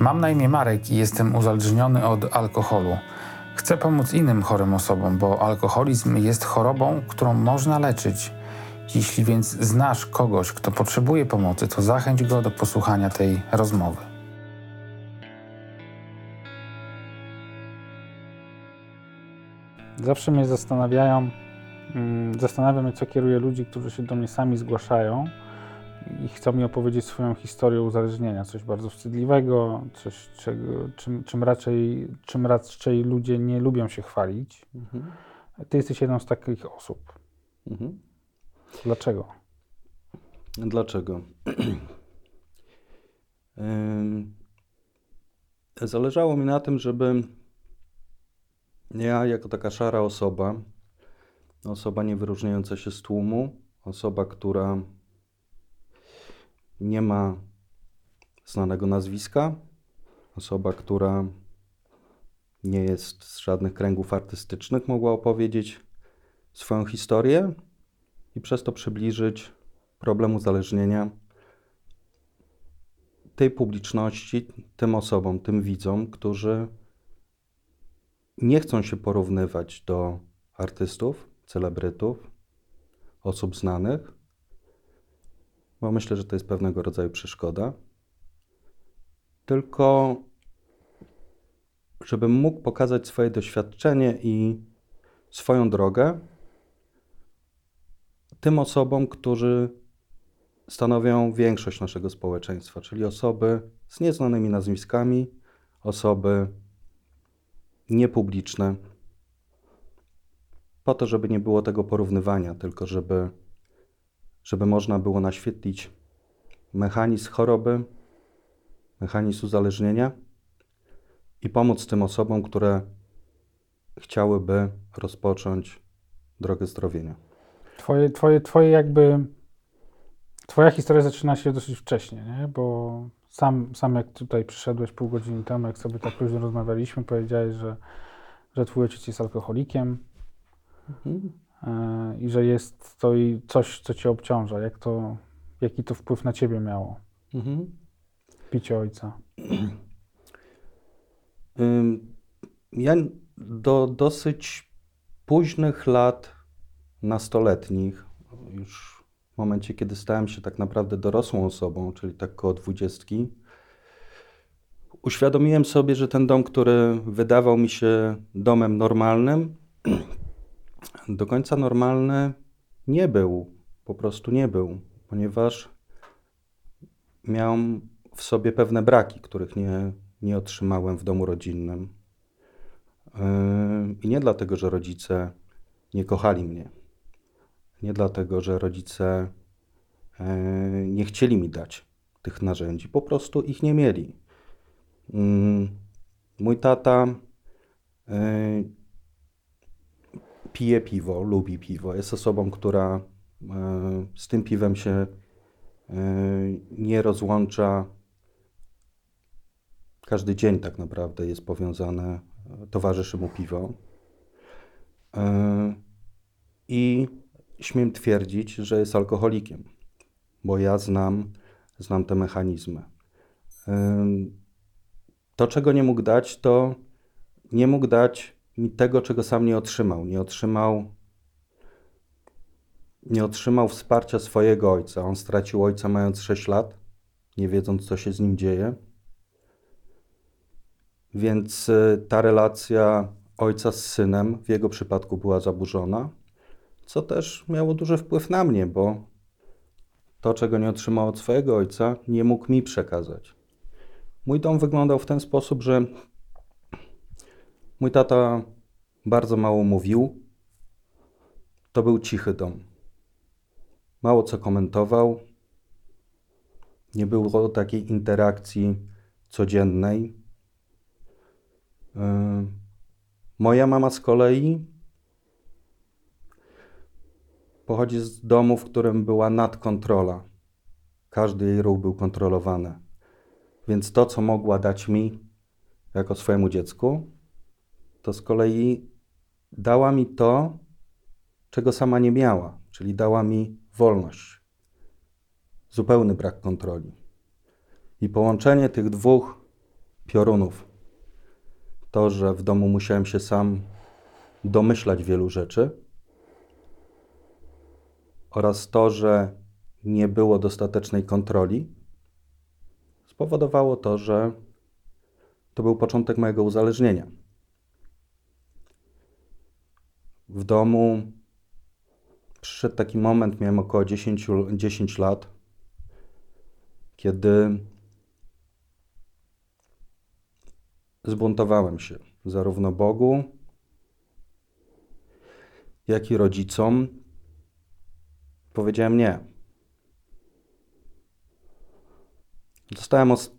Mam na imię Marek i jestem uzależniony od alkoholu. Chcę pomóc innym chorym osobom, bo alkoholizm jest chorobą, którą można leczyć. Jeśli więc znasz kogoś, kto potrzebuje pomocy, to zachęć go do posłuchania tej rozmowy. Zawsze mnie zastanawiają, mm, zastanawia mnie, co kieruje ludzi, którzy się do mnie sami zgłaszają i chcą mi opowiedzieć swoją historię uzależnienia, coś bardzo wstydliwego, coś, czego, czym, czym, raczej, czym raczej ludzie nie lubią się chwalić. Mhm. Ty jesteś jedną z takich osób. Mhm. Dlaczego? Dlaczego? Zależało mi na tym, żeby ja, jako taka szara osoba, osoba nie wyróżniająca się z tłumu, osoba, która nie ma znanego nazwiska, osoba, która nie jest z żadnych kręgów artystycznych, mogła opowiedzieć swoją historię i przez to przybliżyć problem uzależnienia tej publiczności, tym osobom, tym widzom, którzy nie chcą się porównywać do artystów, celebrytów, osób znanych, bo myślę, że to jest pewnego rodzaju przeszkoda. Tylko, żebym mógł pokazać swoje doświadczenie i swoją drogę tym osobom, którzy stanowią większość naszego społeczeństwa, czyli osoby z nieznanymi nazwiskami, osoby niepubliczne, po to, żeby nie było tego porównywania, tylko żeby żeby można było naświetlić mechanizm choroby, mechanizm uzależnienia i pomóc tym osobom, które chciałyby rozpocząć drogę zdrowienia. Twoje, twoje, twoje jakby. Twoja historia zaczyna się dosyć wcześnie, nie? bo sam, sam jak tutaj przyszedłeś pół godziny temu, jak sobie tak luźno rozmawialiśmy, powiedziałeś, że, że twój ojciec jest alkoholikiem. Mhm i że jest to i coś, co cię obciąża. Jak to, jaki to wpływ na ciebie miało? Mhm. Picie ojca. Ja do dosyć późnych lat nastoletnich, już w momencie, kiedy stałem się tak naprawdę dorosłą osobą, czyli tak koło dwudziestki, uświadomiłem sobie, że ten dom, który wydawał mi się domem normalnym, do końca normalny nie był, po prostu nie był, ponieważ miałem w sobie pewne braki, których nie, nie otrzymałem w domu rodzinnym. Yy, I nie dlatego, że rodzice nie kochali mnie. Nie dlatego, że rodzice yy, nie chcieli mi dać tych narzędzi, po prostu ich nie mieli. Yy, mój tata pije piwo, lubi piwo, jest osobą, która e, z tym piwem się e, nie rozłącza. Każdy dzień tak naprawdę jest powiązane, towarzyszy mu piwo. E, I śmiem twierdzić, że jest alkoholikiem, bo ja znam, znam te mechanizmy. To, czego nie mógł dać, to nie mógł dać mi tego, czego sam nie otrzymał. Nie otrzymał, nie otrzymał wsparcia swojego ojca. On stracił ojca mając 6 lat, nie wiedząc, co się z nim dzieje. Więc y, ta relacja ojca z synem w jego przypadku była zaburzona, co też miało duży wpływ na mnie, bo to, czego nie otrzymał od swojego ojca, nie mógł mi przekazać. Mój dom wyglądał w ten sposób, że Mój tata bardzo mało mówił. To był cichy dom. Mało co komentował. Nie było takiej interakcji codziennej. Yy, moja mama z kolei pochodzi z domu, w którym była nadkontrola. Każdy jej ruch był kontrolowany. Więc to, co mogła dać mi jako swojemu dziecku, to z kolei dała mi to, czego sama nie miała, czyli dała mi wolność, zupełny brak kontroli. I połączenie tych dwóch piorunów. To, że w domu musiałem się sam domyślać wielu rzeczy oraz to, że nie było dostatecznej kontroli, spowodowało to, że to był początek mojego uzależnienia. W domu przyszedł taki moment, miałem około 10, 10 lat, kiedy zbuntowałem się zarówno Bogu, jak i rodzicom. Powiedziałem nie. Zostałem, os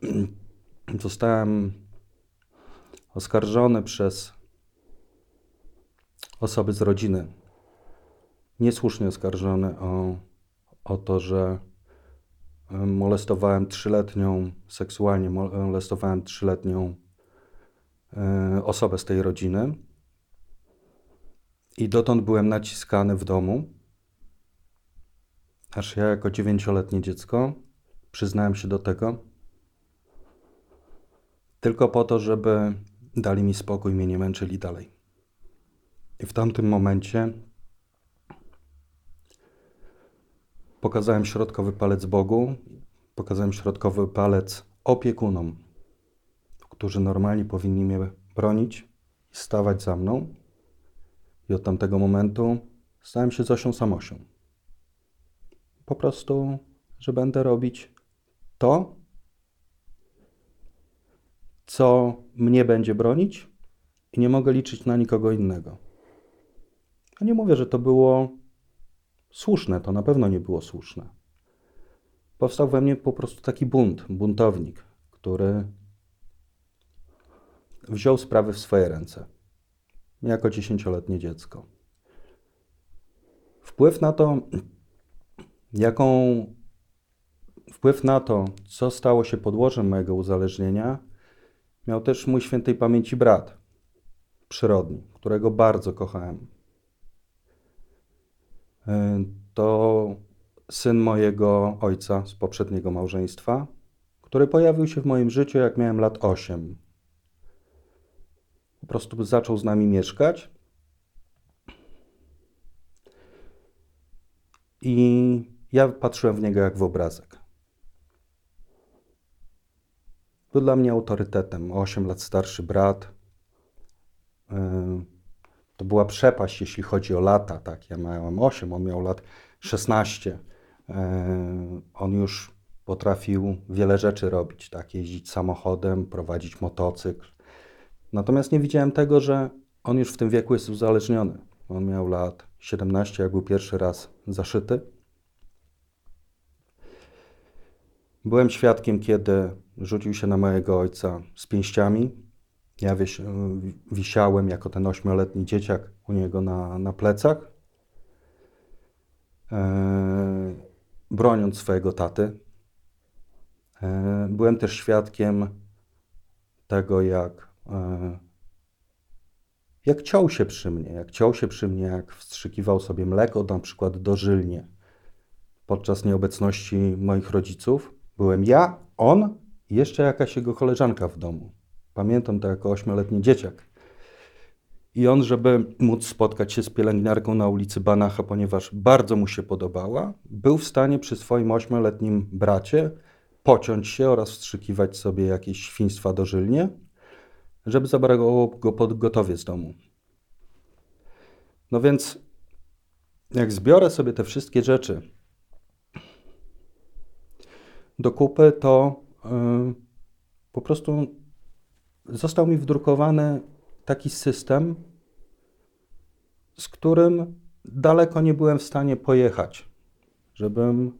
zostałem oskarżony przez osoby z rodziny. Niesłusznie oskarżony o, o to, że molestowałem trzyletnią, seksualnie molestowałem trzyletnią e, osobę z tej rodziny. I dotąd byłem naciskany w domu, aż ja jako dziewięcioletnie dziecko przyznałem się do tego, tylko po to, żeby dali mi spokój, mnie nie męczyli dalej. I w tamtym momencie pokazałem środkowy palec Bogu, pokazałem środkowy palec opiekunom, którzy normalnie powinni mnie bronić i stawać za mną. I od tamtego momentu stałem się Zosią Samosią. Po prostu, że będę robić to, co mnie będzie bronić i nie mogę liczyć na nikogo innego. Ja nie mówię, że to było słuszne, to na pewno nie było słuszne. Powstał we mnie po prostu taki bunt, buntownik, który wziął sprawy w swoje ręce jako dziesięcioletnie dziecko. Wpływ na to, jaką wpływ na to, co stało się podłożem mojego uzależnienia, miał też mój świętej pamięci brat, przyrodni, którego bardzo kochałem. E, to syn mojego ojca z poprzedniego małżeństwa, który pojawił się w moim życiu, jak miałem lat 8. Po prostu zaczął z nami mieszkać. I ja patrzyłem w niego jak w obrazek. Był dla mnie autorytetem. 8 lat starszy brat. E, to była przepaść, jeśli chodzi o lata. Tak, ja miałem 8, on miał lat 16. E, on już potrafił wiele rzeczy robić, tak, jeździć samochodem, prowadzić motocykl. Natomiast nie widziałem tego, że on już w tym wieku jest uzależniony. On miał lat 17, jak był pierwszy raz zaszyty. Byłem świadkiem, kiedy rzucił się na mojego ojca z pięściami. Ja wisiałem jako ten ośmioletni dzieciak u niego na, na plecach, e, broniąc swojego taty. E, byłem też świadkiem tego, jak, e, jak ciął się przy mnie, jak ciął się przy mnie, jak wstrzykiwał sobie mleko na przykład dożylnie podczas nieobecności moich rodziców. Byłem ja, on i jeszcze jakaś jego koleżanka w domu. Pamiętam to jako ośmioletni dzieciak. I on, żeby móc spotkać się z pielęgniarką na ulicy Banacha, ponieważ bardzo mu się podobała, był w stanie przy swoim ośmioletnim bracie pociąć się oraz wstrzykiwać sobie jakieś świństwa dożylnie, żeby zabrało go podgotowie z domu. No więc, jak zbiorę sobie te wszystkie rzeczy do kupy, to yy, po prostu został mi wdrukowany taki system, z którym daleko nie byłem w stanie pojechać. Żebym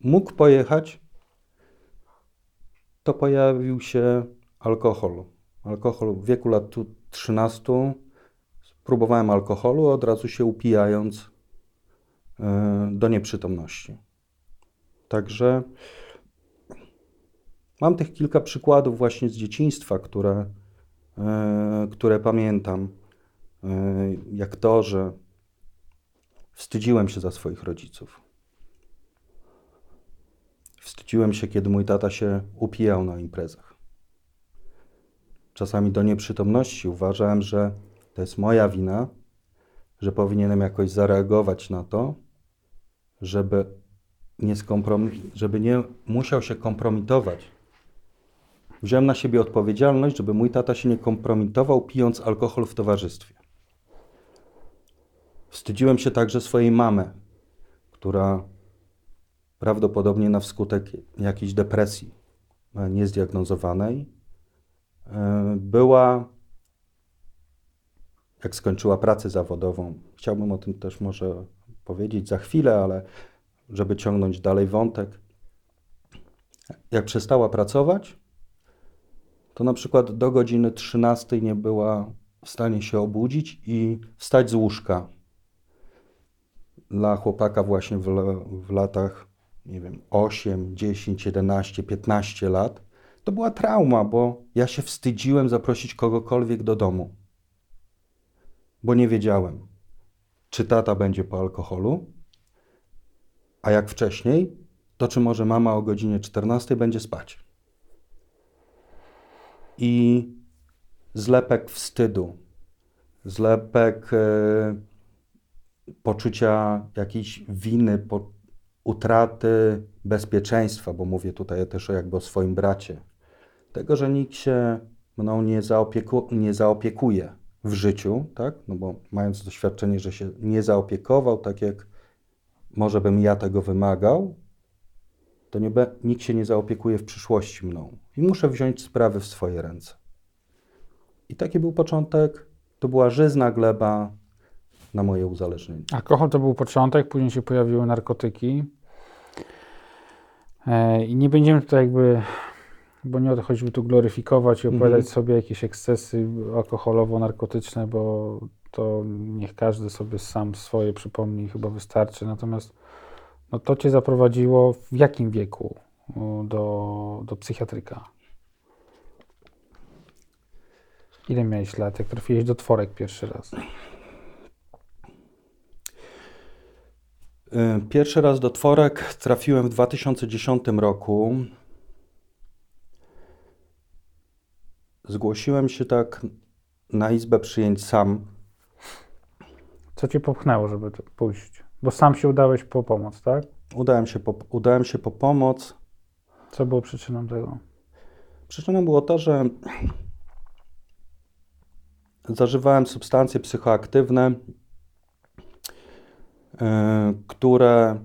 mógł pojechać, to pojawił się alkohol. Alkohol w wieku lat 13 próbowałem alkoholu, od razu się upijając e, do nieprzytomności. Także Mam tych kilka przykładów właśnie z dzieciństwa, które, e, które pamiętam, e, jak to, że wstydziłem się za swoich rodziców. Wstydziłem się, kiedy mój tata się upijał na imprezach. czasami do nieprzytomności. Uważałem, że to jest moja wina, że powinienem jakoś zareagować na to, żeby nie, żeby nie musiał się kompromitować. Wziąłem na siebie odpowiedzialność, żeby mój tata się nie kompromitował, pijąc alkohol w towarzystwie. Wstydziłem się także swojej mamy, która prawdopodobnie na wskutek jakiejś depresji e, niezdiagnozowanej e, była, jak skończyła pracę zawodową. Chciałbym o tym też może powiedzieć za chwilę, ale żeby ciągnąć dalej wątek. Jak przestała pracować, to na przykład do godziny 13 nie była w stanie się obudzić i wstać z łóżka. Dla chłopaka właśnie w, w latach, nie wiem, 8, 10, 11, 15 lat, to była trauma, bo ja się wstydziłem zaprosić kogokolwiek do domu, bo nie wiedziałem, czy tata będzie po alkoholu, a jak wcześniej, to czy może mama o godzinie 14 będzie spać. I zlepek wstydu, zlepek e, poczucia jakiejś winy, po, utraty bezpieczeństwa, bo mówię tutaj też jakby o swoim bracie. Tego, że nikt się mną nie, zaopieku, nie zaopiekuje w życiu, tak? No bo mając doświadczenie, że się nie zaopiekował, tak jak może bym ja tego wymagał, to nie be, nikt się nie zaopiekuje w przyszłości mną. I muszę wziąć sprawy w swoje ręce. I taki był początek. To była żyzna gleba na moje uzależnienie. Alkohol to był początek, później się pojawiły narkotyki. E, I nie będziemy tutaj jakby, bo nie o to chodzi, żeby tu gloryfikować i opowiadać Mhm. sobie jakieś ekscesy alkoholowo-narkotyczne, bo to niech każdy sobie sam swoje przypomni, chyba wystarczy. Natomiast no to cię zaprowadziło w jakim wieku do, do psychiatryka? Ile miałeś lat, jak trafiłeś do tworek pierwszy raz? Y, Pierwszy raz do tworek trafiłem w 2010 roku. Zgłosiłem się tak na izbę przyjęć sam. Co cię popchnęło, żeby to pójść? Bo sam się udałeś po pomoc, tak? Udałem się po, udałem się po pomoc. Co było przyczyną tego? Przyczyną było to, że zażywałem substancje psychoaktywne, y, które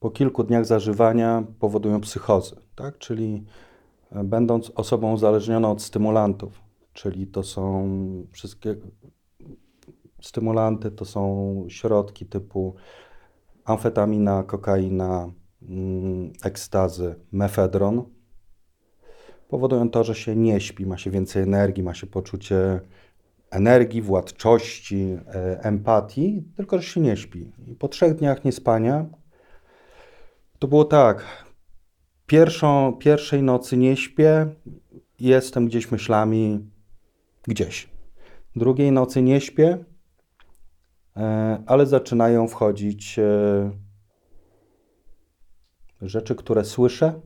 po kilku dniach zażywania powodują psychozy, tak? Czyli y, będąc osobą uzależnioną od stymulantów, czyli to są wszystkie stymulanty, to są środki typu amfetamina, kokaina, mm, ekstazy, mefedron, powodują to, że się nie śpi, ma się więcej energii, ma się poczucie energii, władczości, e, empatii, tylko że się nie śpi. I po trzech dniach niespania to było tak. Pierwszą, pierwszej nocy nie śpię, jestem gdzieś myślami gdzieś. Drugiej nocy nie śpię, ale zaczynają wchodzić e, rzeczy, które słyszę,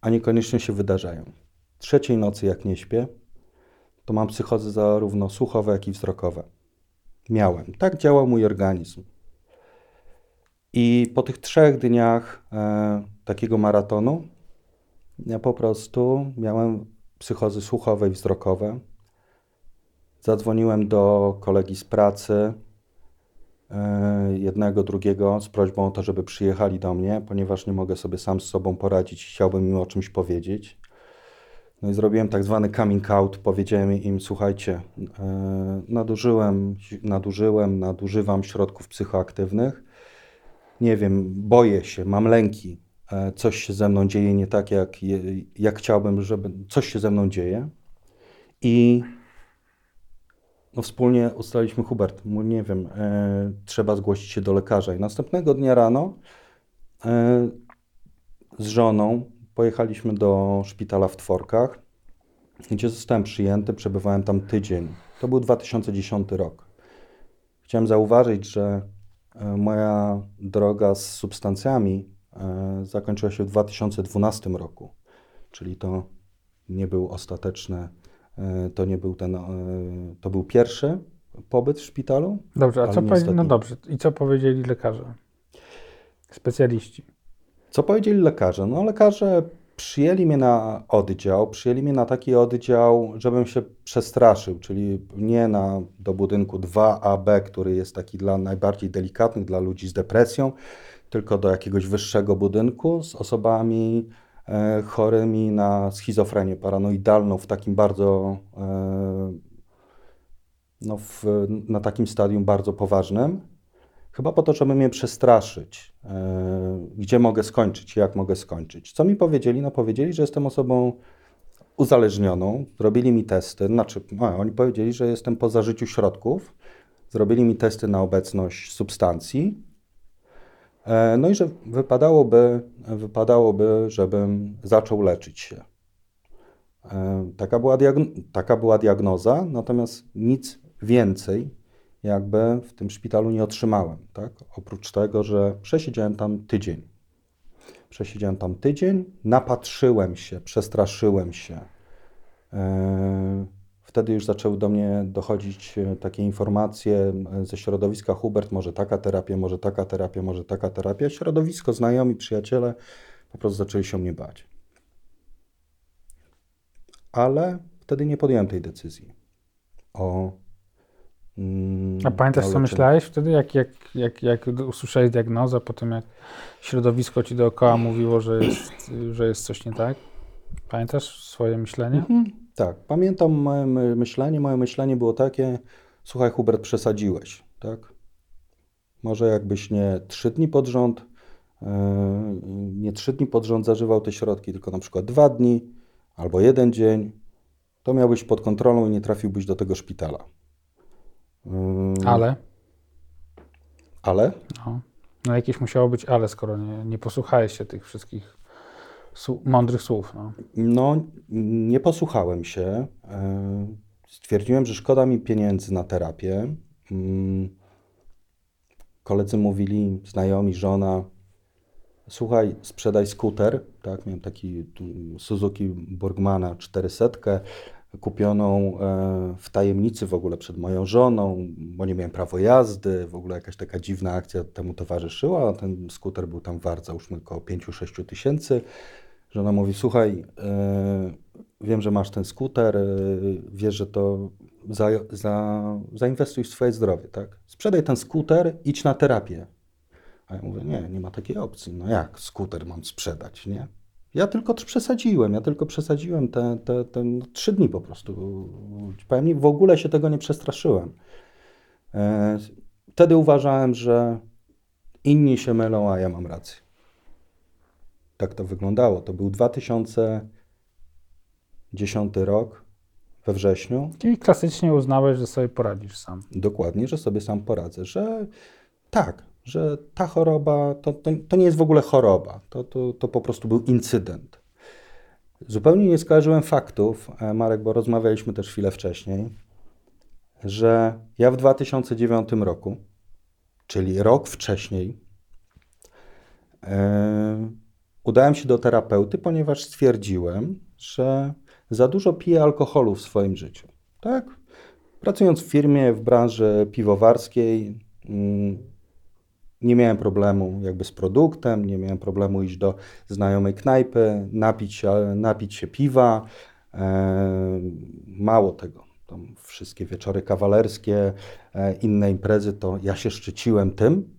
a niekoniecznie się wydarzają. Trzeciej nocy, jak nie śpię, to mam psychozy zarówno słuchowe, jak i wzrokowe. Miałem. Tak działał mój organizm. I po tych trzech dniach e, takiego maratonu, ja po prostu miałem psychozy słuchowe i wzrokowe. Zadzwoniłem do kolegi z pracy, e, jednego, drugiego, z prośbą o to, żeby przyjechali do mnie, ponieważ nie mogę sobie sam z sobą poradzić, chciałbym im o czymś powiedzieć. No i zrobiłem tak zwany coming out, powiedziałem im, słuchajcie, e, nadużyłem, nadużyłem, nadużywam środków psychoaktywnych, nie wiem, boję się, mam lęki, e, coś się ze mną dzieje nie tak, jak, jak chciałbym, żeby coś się ze mną dzieje. I no wspólnie ustaliliśmy, Hubert, nie wiem, e, trzeba zgłosić się do lekarza. I następnego dnia rano e, z żoną pojechaliśmy do szpitala w Tworkach, gdzie zostałem przyjęty, przebywałem tam tydzień. To był 2010 rok. Chciałem zauważyć, że e, moja droga z substancjami e, zakończyła się w 2012 roku, czyli to nie był ostateczny, to nie był ten, e, to był pierwszy pobyt w szpitalu. Dobrze, a co? No dobrze, i co powiedzieli lekarze? Specjaliści. Co powiedzieli lekarze? No lekarze przyjęli mnie na oddział, przyjęli mnie na taki oddział, żebym się przestraszył, czyli nie na, do budynku 2AB, który jest taki dla najbardziej delikatnych, dla ludzi z depresją, tylko do jakiegoś wyższego budynku z osobami e, chorymi na schizofrenię paranoidalną w takim bardzo, e, no w, na takim stadium bardzo poważnym. Chyba po to, żeby mnie przestraszyć, e, gdzie mogę skończyć, jak mogę skończyć. Co mi powiedzieli? No powiedzieli, że jestem osobą uzależnioną, zrobili mi testy, znaczy no, oni powiedzieli, że jestem po zażyciu środków, zrobili mi testy na obecność substancji, e, no i że wypadałoby, wypadałoby, żebym zaczął leczyć się. E, Taka była, taka była diagnoza, natomiast nic więcej jakby w tym szpitalu nie otrzymałem, tak? Oprócz tego, że przesiedziałem tam tydzień. Przesiedziałem tam tydzień, napatrzyłem się, przestraszyłem się. E, Wtedy już zaczęły do mnie dochodzić e, takie informacje e, ze środowiska Hubert, może taka terapia, może taka terapia, może taka terapia. Środowisko, znajomi, przyjaciele po prostu zaczęli się mnie bać. Ale wtedy nie podjąłem tej decyzji o. mm, A pamiętasz, co myślałeś wtedy, jak, jak, jak, jak usłyszałeś diagnozę, potem jak środowisko ci dookoła mówiło, że jest, że jest coś nie tak? Pamiętasz swoje myślenie? Mhm. Tak, pamiętam moje my- myślenie. Moje myślenie było takie: Słuchaj, Hubert, przesadziłeś, tak? Może jakbyś nie trzy dni pod rząd, yy, nie trzy dni pod rząd zażywał te środki, tylko na przykład dwa dni albo jeden dzień, to miałbyś pod kontrolą i nie trafiłbyś do tego szpitala. Yy, Ale, ale no, no jakieś musiało być ale, skoro nie, nie posłuchałeś się tych wszystkich mądrych słów. No. No, nie posłuchałem się. E, Stwierdziłem, że szkoda mi pieniędzy na terapię. Mm, Koledzy mówili, znajomi, żona, słuchaj, sprzedaj skuter. Tak, miałem taki Suzuki Burgmana 400, kupioną e, w tajemnicy w ogóle przed moją żoną, bo nie miałem prawo jazdy. W ogóle jakaś taka dziwna akcja temu towarzyszyła. Ten skuter był tam wart, załóżmy, około 5-6 tysięcy. Żona mówi, słuchaj, e, wiem, że masz ten skuter, e, wiesz, że to za, za, zainwestuj w swoje zdrowie, tak? Sprzedaj ten skuter, idź na terapię. A ja mówię, nie, nie ma takiej opcji. No jak skuter mam sprzedać, nie? Ja tylko przesadziłem, ja tylko przesadziłem te, te, te no, trzy dni po prostu. Powiem, w ogóle się tego nie przestraszyłem. E, Wtedy uważałem, że inni się mylą, a ja mam rację. Tak to wyglądało. To był 2010 rok, we wrześniu. Czyli klasycznie uznałeś, że sobie poradzisz sam. Dokładnie, że sobie sam poradzę, że tak, że ta choroba to, to, to nie jest w ogóle choroba, to, to, to po prostu był incydent. Zupełnie nie skojarzyłem faktów, e, Marek, bo rozmawialiśmy też chwilę wcześniej, że ja w 2009 roku, czyli rok wcześniej, e, udałem się do terapeuty, ponieważ stwierdziłem, że za dużo piję alkoholu w swoim życiu. Tak? Pracując w firmie w branży piwowarskiej, mm, nie miałem problemu jakby z produktem, nie miałem problemu iść do znajomej knajpy, napić napić się piwa. E, mało tego, tam wszystkie wieczory kawalerskie, e, inne imprezy, to ja się szczyciłem tym,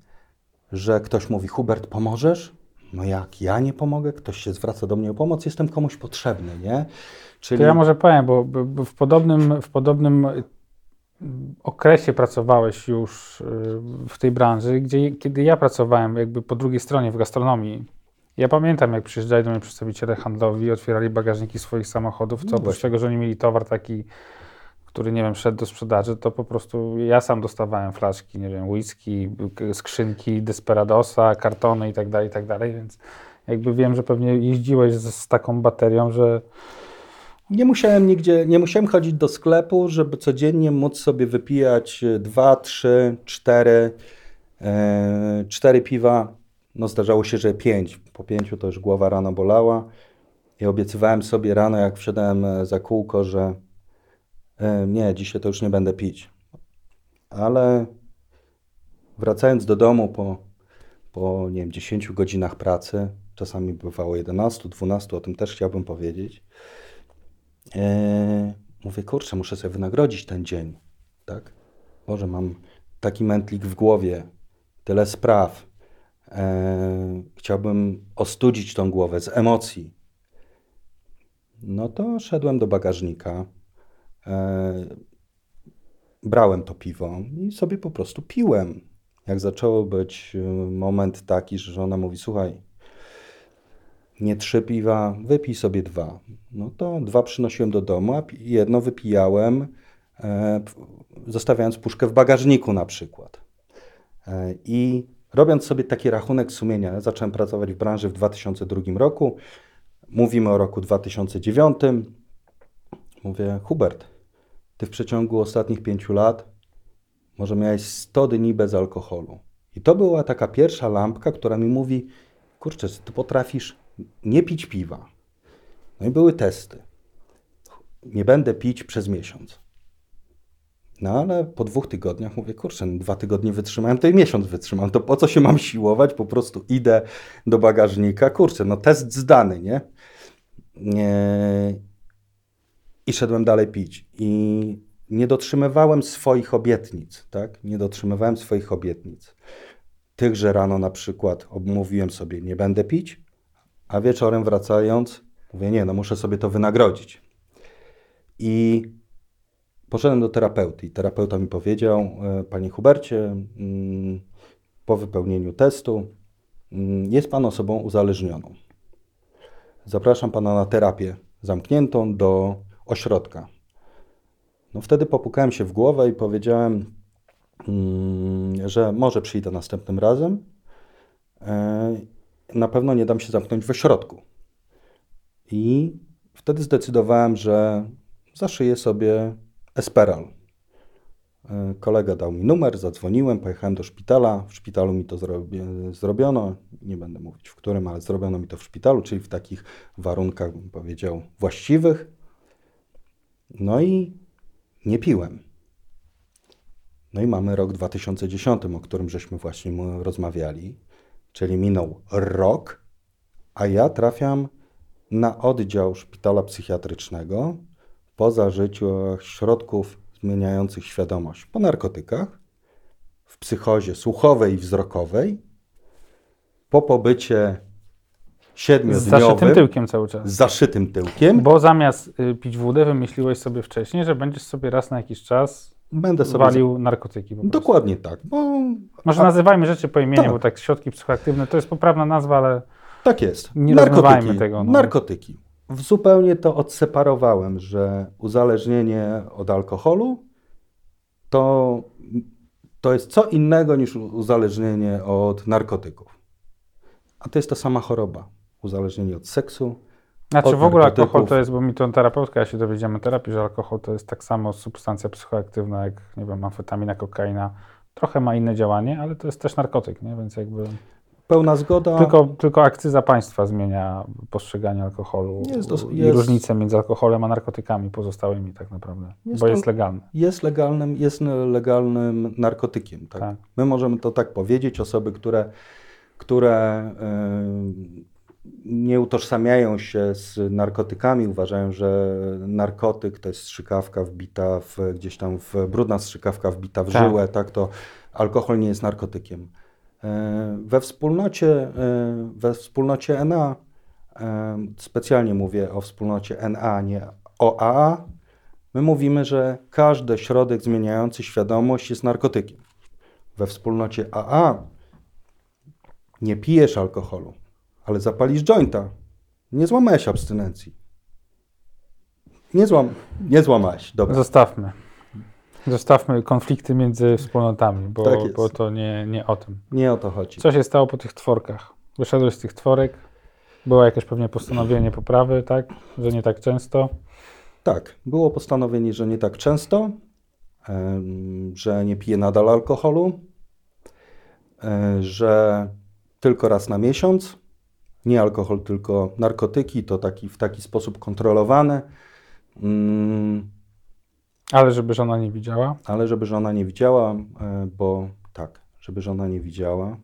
że ktoś mówi, Hubert, pomożesz? No jak ja nie pomogę? Ktoś się zwraca do mnie o pomoc, jestem komuś potrzebny, nie? Czyli To ja może powiem, bo, w podobnym, w podobnym y, okresie pracowałeś już y, w tej branży, gdzie kiedy ja pracowałem jakby po drugiej stronie w gastronomii. Ja pamiętam, jak przyjeżdżali do mnie przedstawiciele handlowi, otwierali bagażniki swoich samochodów, co No oprócz tego, że oni mieli towar taki, który, nie wiem, szedł do sprzedaży, to po prostu ja sam dostawałem flaszki, nie wiem, whisky, skrzynki Desperadosa, kartony i tak dalej, i tak dalej, więc jakby wiem, że pewnie jeździłeś z, z taką baterią, że Nie musiałem nigdzie, nie musiałem chodzić do sklepu, żeby codziennie móc sobie wypijać e, dwa, trzy, cztery, e, cztery piwa. No zdarzało się, że pięć. Po pięciu to już głowa rano bolała. I obiecywałem sobie rano, jak wsiadałem e, za kółko, że nie, dzisiaj to już nie będę pić. Ale wracając do domu po, po nie wiem, 10 godzinach pracy, czasami bywało 11, 12, o tym też chciałbym powiedzieć. E, mówię, kurczę, muszę sobie wynagrodzić ten dzień, tak? Może mam taki mętlik w głowie, tyle spraw. E, chciałbym ostudzić tą głowę z emocji. No to szedłem do bagażnika, e, brałem to piwo i sobie po prostu piłem. Jak zaczęło być e, moment taki, że żona mówi, słuchaj, nie trzy piwa, wypij sobie dwa. No to dwa przynosiłem do domu, a jedno wypijałem, e, zostawiając puszkę w bagażniku na przykład. E, I robiąc sobie taki rachunek sumienia, ja zacząłem pracować w branży w 2002 roku. Mówimy o roku 2009. Mówię, Hubert, ty w przeciągu ostatnich pięciu lat może miałeś 100 dni bez alkoholu. I to była taka pierwsza lampka, która mi mówi, kurczę, ty potrafisz nie pić piwa. No i były testy. Nie będę pić przez miesiąc. No ale po dwóch tygodniach mówię, kurczę, dwa tygodnie wytrzymałem, to i miesiąc wytrzymam. To po co się mam siłować? Po prostu idę do bagażnika. Kurczę, no test zdany, nie? nie... I szedłem dalej pić. I nie dotrzymywałem swoich obietnic, tak? Nie dotrzymywałem swoich obietnic. Tych, że rano na przykład obmówiłem sobie, nie będę pić, a wieczorem wracając, mówię, nie, no muszę sobie to wynagrodzić. I poszedłem do terapeuty i terapeuta mi powiedział, e, panie Hubercie, mm, po wypełnieniu testu mm, jest pan osobą uzależnioną. Zapraszam pana na terapię zamkniętą do ośrodka. No wtedy popukałem się w głowę i powiedziałem, mm, że może przyjdę następnym razem. E, Na pewno nie dam się zamknąć w ośrodku. I wtedy zdecydowałem, że zaszyję sobie Esperal. E, Kolega dał mi numer, zadzwoniłem, pojechałem do szpitala. W szpitalu mi to zrobi, zrobiono. Nie będę mówić w którym, ale zrobiono mi to w szpitalu, czyli w takich warunkach, bym powiedział, właściwych. No i nie piłem. No i mamy rok 2010, o którym żeśmy właśnie rozmawiali, czyli minął rok, a ja trafiam na oddział szpitala psychiatrycznego po zażyciu środków zmieniających świadomość po narkotykach, w psychozie słuchowej i wzrokowej, po pobycie Z siedmiodniowym zaszytym tyłkiem cały czas. z zaszytym tyłkiem. Bo zamiast y, pić wódę, wymyśliłeś sobie wcześniej, że będziesz sobie raz na jakiś czas Będę sobie walił narkotyki. Dokładnie tak, bo Może a- nazywajmy rzeczy po imieniu, Tak. bo tak środki psychoaktywne to jest poprawna nazwa, ale tak jest. Nie narkotyki, tego, no. narkotyki. W- Zupełnie to odseparowałem, że uzależnienie od alkoholu to, to jest co innego niż uzależnienie od narkotyków. A to jest ta sama choroba. Uzależnienie od seksu. Znaczy Od w ogóle narkotyków. alkohol to jest, bo mi to terapeutka, ja się dowiedziałem o terapii, że alkohol to jest tak samo substancja psychoaktywna jak, nie wiem, amfetamina, kokaina. Trochę ma inne działanie, ale to jest też narkotyk, nie? Więc jakby Pełna zgoda. tylko, tylko akcyza państwa zmienia postrzeganie alkoholu Jest dos- i jest- różnicę między alkoholem a narkotykami pozostałymi tak naprawdę, Jest bo jest legalny. jest legalnym, jest legalnym narkotykiem. Tak? Tak. My możemy to tak powiedzieć. Osoby, które, które y, nie utożsamiają się z narkotykami, uważają, że narkotyk to jest strzykawka wbita w, gdzieś tam w brudna strzykawka wbita w Tak. żyłę, tak to alkohol nie jest narkotykiem. Y, We wspólnocie, y, we wspólnocie NA, y, specjalnie mówię o wspólnocie NA, nie o AA, My mówimy, że każdy środek zmieniający świadomość jest narkotykiem. We wspólnocie AA nie pijesz alkoholu, ale zapalisz jointa. Nie złamałeś abstynencji. Nie, złam, nie złamałeś. Dobra. Zostawmy. Zostawmy konflikty między wspólnotami, bo, Tak bo to nie, nie o tym. Nie o to chodzi. Co się stało po tych tworkach? Wyszedłeś z tych tworek, było jakieś pewnie postanowienie poprawy, tak? Że nie tak często. Tak, było postanowienie, że nie tak często, że nie piję nadal alkoholu, że tylko raz na miesiąc, Nie alkohol, tylko narkotyki, to taki, w taki sposób kontrolowany. Mm, Ale żeby żona nie widziała. ale żeby żona nie widziała, e, bo tak, żeby żona nie widziała.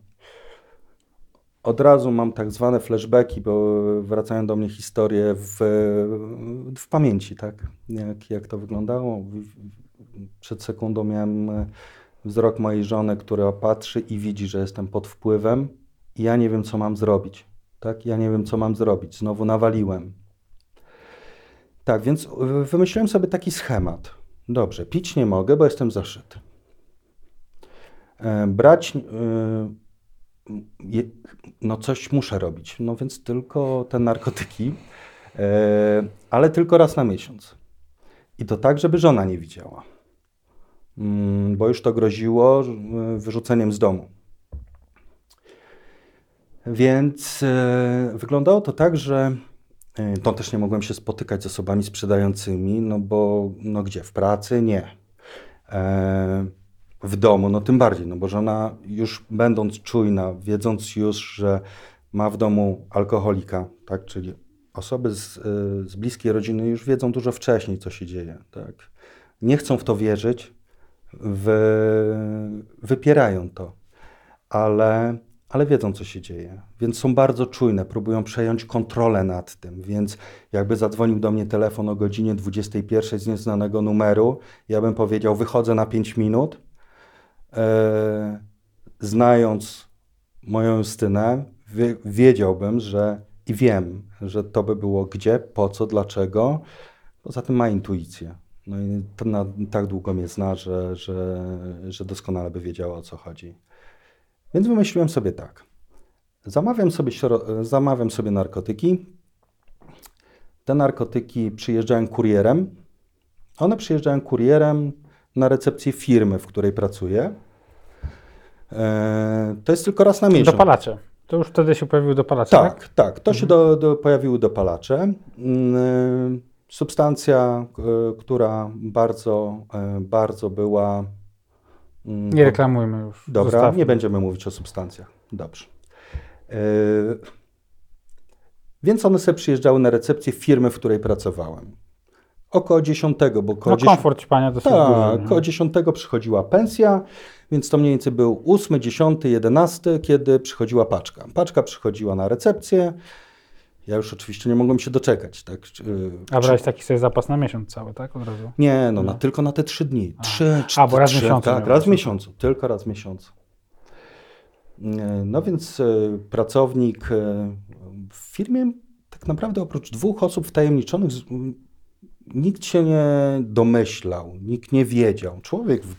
Od razu mam tak zwane flashbacki, bo wracają do mnie historie w, w pamięci, tak? Jak, jak to wyglądało. Przed sekundą miałem e, wzrok mojej żony, która patrzy i widzi, że jestem pod wpływem i ja nie wiem, co mam zrobić. Tak? Ja nie wiem, co mam zrobić. Znowu nawaliłem. Tak, więc y, wymyśliłem sobie taki schemat. Dobrze, pić nie mogę, bo jestem zaszyty. E, Brać, je- no coś muszę robić, no więc tylko te narkotyki, e, ale tylko raz na miesiąc. I to tak, żeby żona nie widziała, Mm, bo już to groziło wyrzuceniem z domu. Więc e, wyglądało to tak, że e, to też nie mogłem się spotykać z osobami sprzedającymi, no bo no gdzie? W pracy? Nie. E, w domu, no tym bardziej, no bo żona już będąc czujna, wiedząc już, że ma w domu alkoholika, tak, czyli osoby z, e, z bliskiej rodziny już wiedzą dużo wcześniej, co się dzieje, tak. Nie chcą w to wierzyć, wy, wypierają to, ale, ale wiedzą, co się dzieje, więc są bardzo czujne, próbują przejąć kontrolę nad tym, więc jakby zadzwonił do mnie telefon o godzinie 21 z nieznanego numeru, ja bym powiedział, wychodzę na 5 minut, e, znając moją Justynę, wie, wiedziałbym, że i wiem, że to by było gdzie, po co, dlaczego. Poza tym ma intuicję. No i na, tak długo mnie zna, że, że, że doskonale by wiedziała o co chodzi. Więc wymyśliłem sobie tak. Zamawiam sobie, zamawiam sobie narkotyki. Te narkotyki przyjeżdżają kurierem. One przyjeżdżają kurierem na recepcję firmy, w której pracuję. E, To jest tylko raz na miesiąc. Dopalacze. To już wtedy się pojawiły dopalacze, tak? Tak, tak. To się do, do, pojawiły dopalacze. Mm, Substancja, k- która bardzo, e, bardzo była. Mm, Nie reklamujmy już. Dobra, Zostawmy. nie będziemy mówić o substancjach. Dobrze. E, Więc one sobie przyjeżdżały na recepcję firmy, w której pracowałem. Około 10, bo około No 10, komfort ćpania dosyć tak, około 10 przychodziła pensja, więc to mniej więcej był 8, 10, 11, kiedy przychodziła paczka. Paczka przychodziła na recepcję. Ja już oczywiście nie mogłem się doczekać. Tak? Czy- A brałeś taki sobie zapas na miesiąc cały, tak? Od razu. Nie, no, na, tylko na te trzy dni. A. Trzy, A, bo raz w miesiącu Tak, raz w miesiącu, tylko raz w miesiącu. No więc e, pracownik e, w firmie tak naprawdę oprócz dwóch osób wtajemniczonych nikt się nie domyślał, nikt nie wiedział. Człowiek w,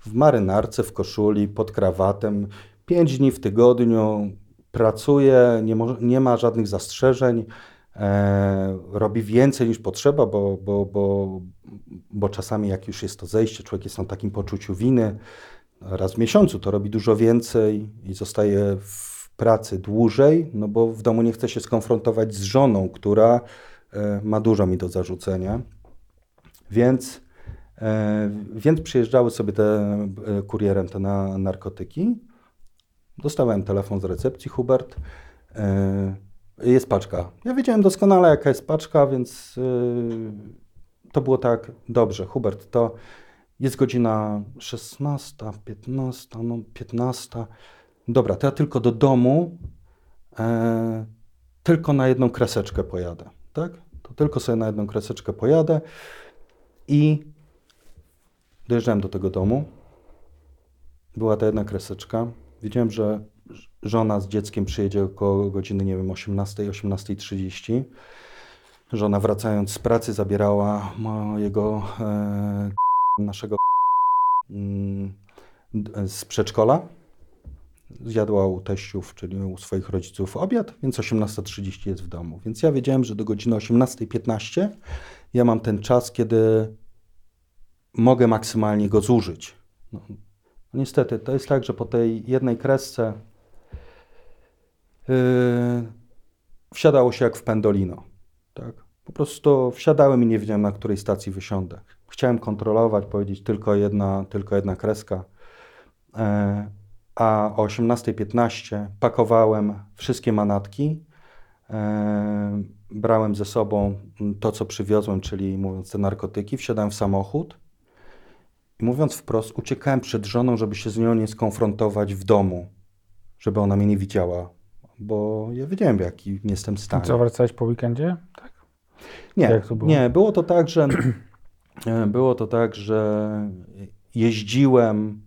w marynarce, w koszuli, pod krawatem, pięć dni w tygodniu pracuje, nie, mo- nie ma żadnych zastrzeżeń, e, robi więcej niż potrzeba, bo, bo, bo, bo czasami jak już jest to zejście, człowiek jest na takim poczuciu winy, raz w miesiącu to robi dużo więcej i zostaje w pracy dłużej, no bo w domu nie chce się skonfrontować z żoną, która e, ma dużo mi do zarzucenia. Więc, e, więc przyjeżdżały sobie te e, kurierem te na, narkotyki. Dostałem telefon z recepcji, Hubert. e, Jest paczka. Ja wiedziałem doskonale, jaka jest paczka, więc e, to było tak, dobrze, Hubert, to jest godzina 16, 15, no 15. Dobra, to ja tylko do domu, e, tylko na jedną kreseczkę pojadę, tak? To tylko sobie na jedną kreseczkę pojadę i dojeżdżałem do tego domu. Była ta jedna kreseczka. Wiedziałem, że żona z dzieckiem przyjedzie około godziny, nie wiem, 18, 18.30. Żona wracając z pracy zabierała mojego e, naszego mm, z przedszkola. Zjadła u teściów, czyli u swoich rodziców obiad, więc 18.30 jest w domu. Więc ja wiedziałem, że do godziny 18.15 ja mam ten czas, kiedy mogę maksymalnie go zużyć. No, niestety, to jest tak, że po tej jednej kresce yy, wsiadało się jak w pendolino. Tak? Po prostu wsiadałem i nie wiedziałem, na której stacji wysiądę. Chciałem kontrolować, powiedzieć tylko jedna, tylko jedna kreska. E, a o 18.15 pakowałem wszystkie manatki, E, brałem ze sobą to, co przywiozłem, czyli mówiąc te narkotyki, wsiadałem w samochód i mówiąc wprost, uciekałem przed żoną, żeby się z nią nie skonfrontować w domu, żeby ona mnie nie widziała, bo ja wiedziałem, w jakim jestem I stanie. co, wracałeś po weekendzie? Tak. Nie, było? nie, było to tak, że e, było to tak, że jeździłem,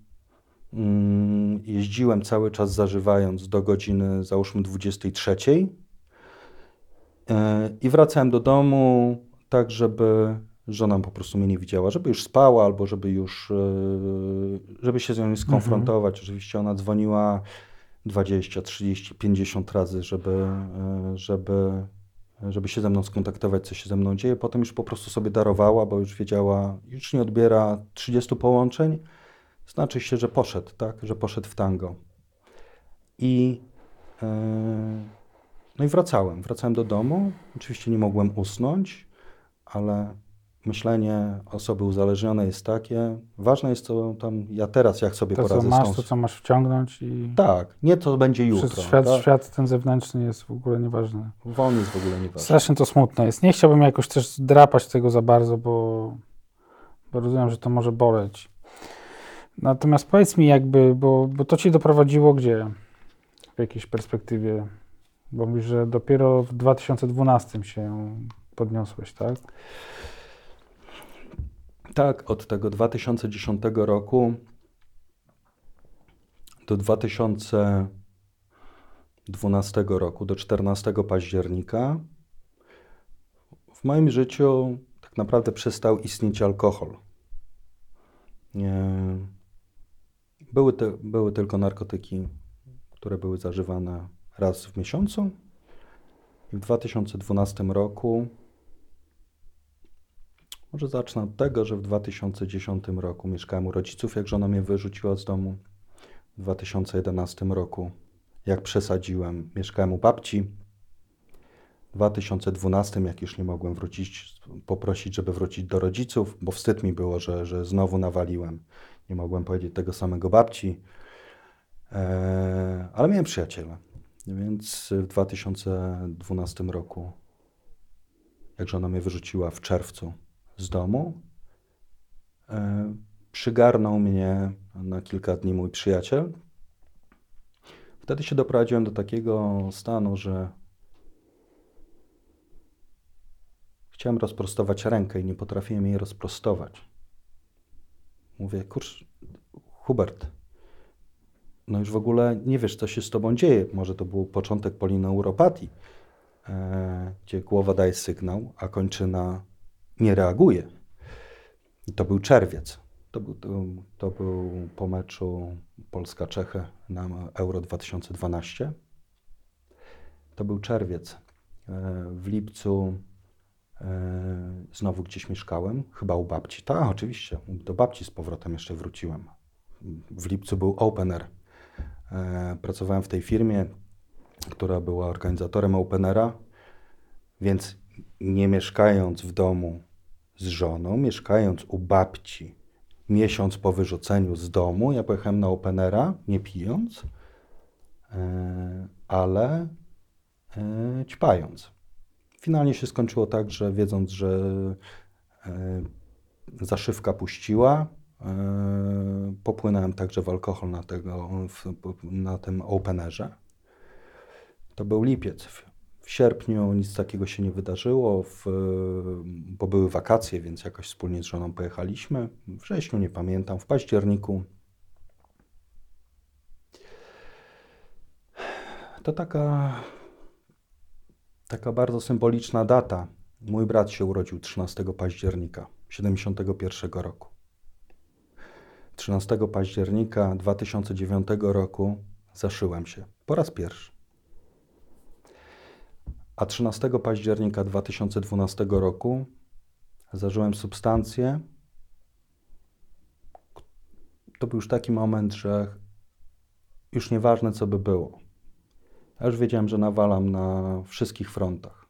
mm, jeździłem cały czas zażywając do godziny załóżmy 23 e, i wracałem do domu tak, żeby żona po prostu mnie nie widziała, żeby już spała albo żeby już, e, żeby się z nią nie skonfrontować. Oczywiście ona dzwoniła 20, 30, 50 razy, żeby, e, żeby żeby się ze mną skontaktować, co się ze mną dzieje. Potem już po prostu sobie darowała, bo już wiedziała, już nie odbiera 30 połączeń. Znaczy się, że poszedł, tak? Że poszedł w tango. I, yy, no i wracałem. Wracałem do domu. Oczywiście nie mogłem usnąć, ale myślenie osoby uzależnionej jest takie. Ważne jest, co tam ja teraz, jak sobie To, co poradzę masz, z to, tą... co masz wciągnąć i Tak, nie to będzie jutro. świat, tak? świat ten zewnętrzny jest w ogóle nieważny. Wolny jest w ogóle nieważny. Strasznie to smutne jest. Nie chciałbym jakoś też drapać tego za bardzo, bo, bo rozumiem, że to może boleć. Natomiast powiedz mi jakby, bo, bo to ci doprowadziło gdzie? W jakiejś perspektywie? Bo mówisz, że dopiero w 2012 się podniosłeś, tak? Tak, od tego 2010 roku do 2012 roku, do 14 października, w moim życiu tak naprawdę przestał istnieć alkohol. Były, te, były tylko narkotyki, które były zażywane raz w miesiącu. W 2012 roku może zacznę od tego, że w 2010 roku mieszkałem u rodziców, jak żona mnie wyrzuciła z domu. W 2011 roku, jak przesadziłem, mieszkałem u babci. W 2012, jak już nie mogłem wrócić, poprosić, żeby wrócić do rodziców, bo wstyd mi było, że, że znowu nawaliłem. Nie mogłem powiedzieć tego samego babci. Eee, ale miałem przyjaciela. Więc w 2012 roku, jak żona mnie wyrzuciła w czerwcu z domu, e, przygarnął mnie na kilka dni mój przyjaciel. Wtedy się doprowadziłem do takiego stanu, że chciałem rozprostować rękę i nie potrafiłem jej rozprostować. Mówię, kurczę, Hubert, no już w ogóle nie wiesz, co się z tobą dzieje. Może to był początek polineuropatii, e, gdzie głowa daje sygnał, a kończyna nie reaguje. To był czerwiec. To był, to, to był po meczu Polska-Czechy na Euro 2012. To był czerwiec. E, W lipcu e, znowu gdzieś mieszkałem, chyba u babci. Tak, oczywiście, do babci z powrotem jeszcze wróciłem. W lipcu był opener. E, Pracowałem w tej firmie, która była organizatorem openera, więc nie mieszkając w domu z żoną, mieszkając u babci miesiąc po wyrzuceniu z domu, ja pojechałem na openera, nie pijąc, e, ale e, ćpając. Finalnie się skończyło tak, że wiedząc, że e, zaszywka puściła, popłynąłem także w alkohol na, tego, na tym openerze. To był lipiec. W- sierpniu nic takiego się nie wydarzyło, w, bo były wakacje, więc jakoś wspólnie z żoną pojechaliśmy. W wrześniu nie pamiętam, w październiku. To taka, taka bardzo symboliczna data. Mój brat się urodził 13 października 71 roku. 13 października 2009 roku zaszyłem się po raz pierwszy. A 13 października 2012 roku zażyłem substancję. To był już taki moment, że już nieważne co by było. Ja już wiedziałem, że nawalam na wszystkich frontach.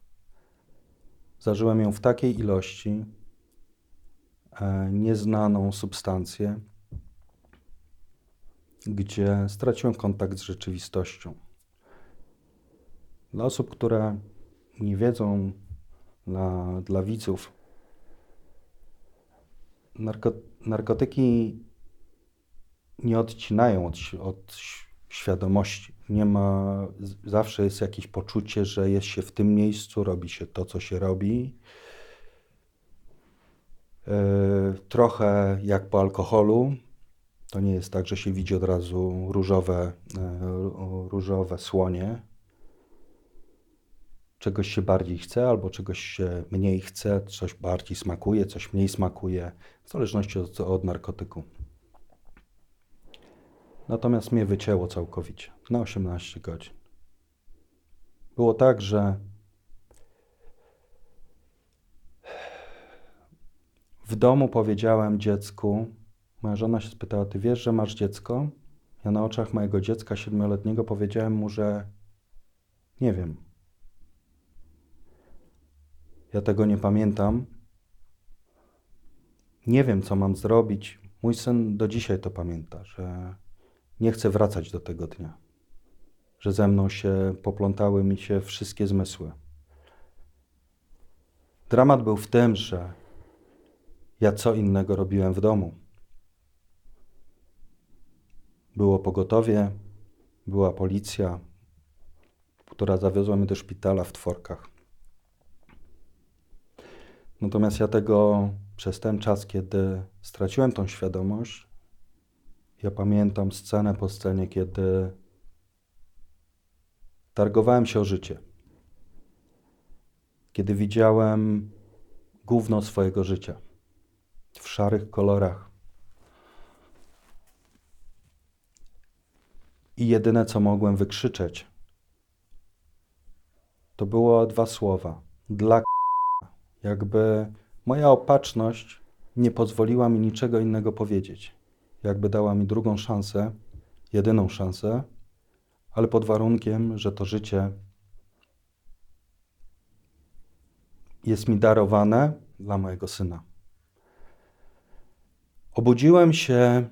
Zażyłem ją w takiej ilości, e, nieznaną substancję, gdzie straciłem kontakt z rzeczywistością. Dla osób, które nie wiedzą, dla, dla widzów, narko, narkotyki nie odcinają od, od świadomości. Nie ma, zawsze jest jakieś poczucie, że jest się w tym miejscu, robi się to, co się robi. Yy, trochę jak po alkoholu. To nie jest tak, że się widzi od razu różowe, yy, różowe słonie. Czegoś się bardziej chce, albo czegoś się mniej chce, coś bardziej smakuje, coś mniej smakuje, w zależności od, od narkotyku. Natomiast mnie wycięło całkowicie na 18 godzin. Było tak, że w domu powiedziałem dziecku, moja żona się spytała, ty wiesz, że masz dziecko? Ja na oczach mojego dziecka siedmioletniego powiedziałem mu, że nie wiem. Ja tego nie pamiętam. Nie wiem, co mam zrobić. Mój syn do dzisiaj to pamięta, że nie chcę wracać do tego dnia, że ze mną się poplątały mi się wszystkie zmysły. Dramat był w tym, że ja co innego robiłem w domu. Było pogotowie, była policja, która zawiozła mnie do szpitala w Tworkach. Natomiast ja tego przez ten czas, kiedy straciłem tą świadomość, ja pamiętam scenę po scenie, kiedy targowałem się o życie. Kiedy widziałem gówno swojego życia w szarych kolorach. I jedyne, co mogłem wykrzyczeć, to było dwa słowa. Dla. Jakby moja opatrzność nie pozwoliła mi niczego innego powiedzieć. Jakby dała mi drugą szansę, jedyną szansę, ale pod warunkiem, że to życie jest mi darowane dla mojego syna. Obudziłem się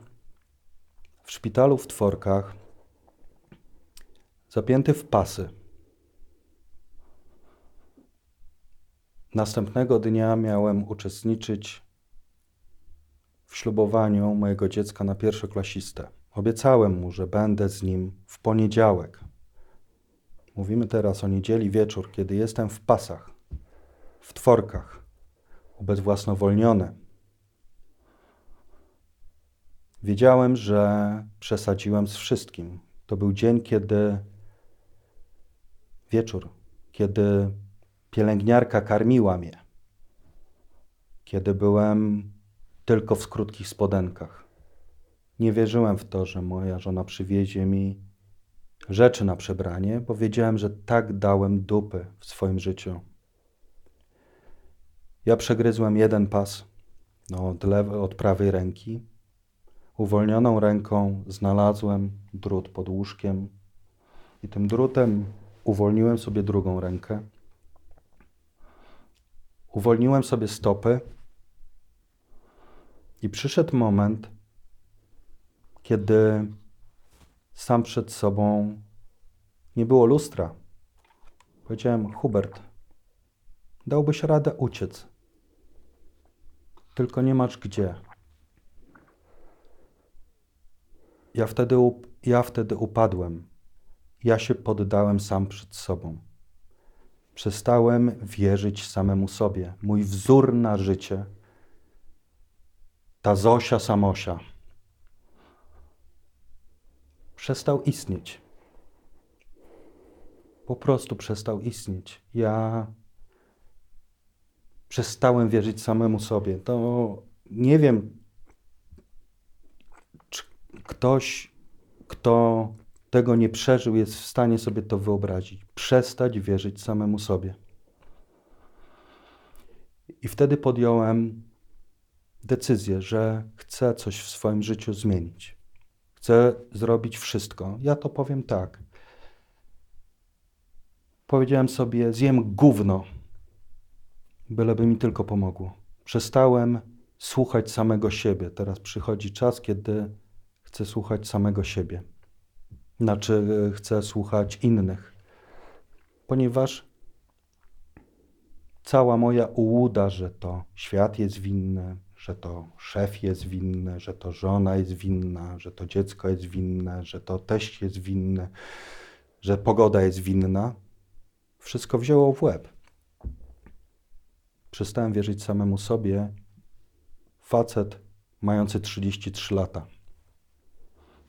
w szpitalu w Tworkach, zapięty w pasy. Następnego dnia miałem uczestniczyć w ślubowaniu mojego dziecka na pierwszoklasistę. Obiecałem mu, że będę z nim w poniedziałek. Mówimy teraz o niedzieli wieczór, kiedy jestem w pasach, w tworkach, ubezwłasnowolniony. Wiedziałem, że przesadziłem z wszystkim. To był dzień, kiedy wieczór, kiedy pielęgniarka karmiła mnie, kiedy byłem tylko w krótkich spodenkach. Nie wierzyłem w to, że moja żona przywiezie mi rzeczy na przebranie, bo wiedziałem, że tak dałem dupy w swoim życiu. Ja przegryzłem jeden pas no, od, lewej, od prawej ręki. Uwolnioną ręką znalazłem drut pod łóżkiem i tym drutem uwolniłem sobie drugą rękę. Uwolniłem sobie stopy i przyszedł moment, kiedy sam przed sobą nie było lustra. Powiedziałem, Hubert, dałbyś radę uciec, tylko nie masz gdzie. Ja wtedy, ja wtedy upadłem. Ja się poddałem sam przed sobą. Przestałem wierzyć samemu sobie. Mój wzór na życie, ta Zosia Samosia, przestał istnieć. Po prostu przestał istnieć. Ja przestałem wierzyć samemu sobie. To nie wiem, czy ktoś, kto tego nie przeżył, jest w stanie sobie to wyobrazić. Przestać wierzyć samemu sobie. I wtedy podjąłem decyzję, że chcę coś w swoim życiu zmienić. Chcę zrobić wszystko. Ja to powiem tak. Powiedziałem sobie, zjem gówno, byleby mi tylko pomogło. Przestałem słuchać samego siebie. Teraz przychodzi czas, kiedy chcę słuchać samego siebie. Znaczy, chcę słuchać innych, ponieważ cała moja ułuda, że to świat jest winny, że to szef jest winny, że to żona jest winna, że to dziecko jest winne, że to teść jest winny, że pogoda jest winna, wszystko wzięło w łeb. Przestałem wierzyć samemu sobie. Facet mający 33 lata.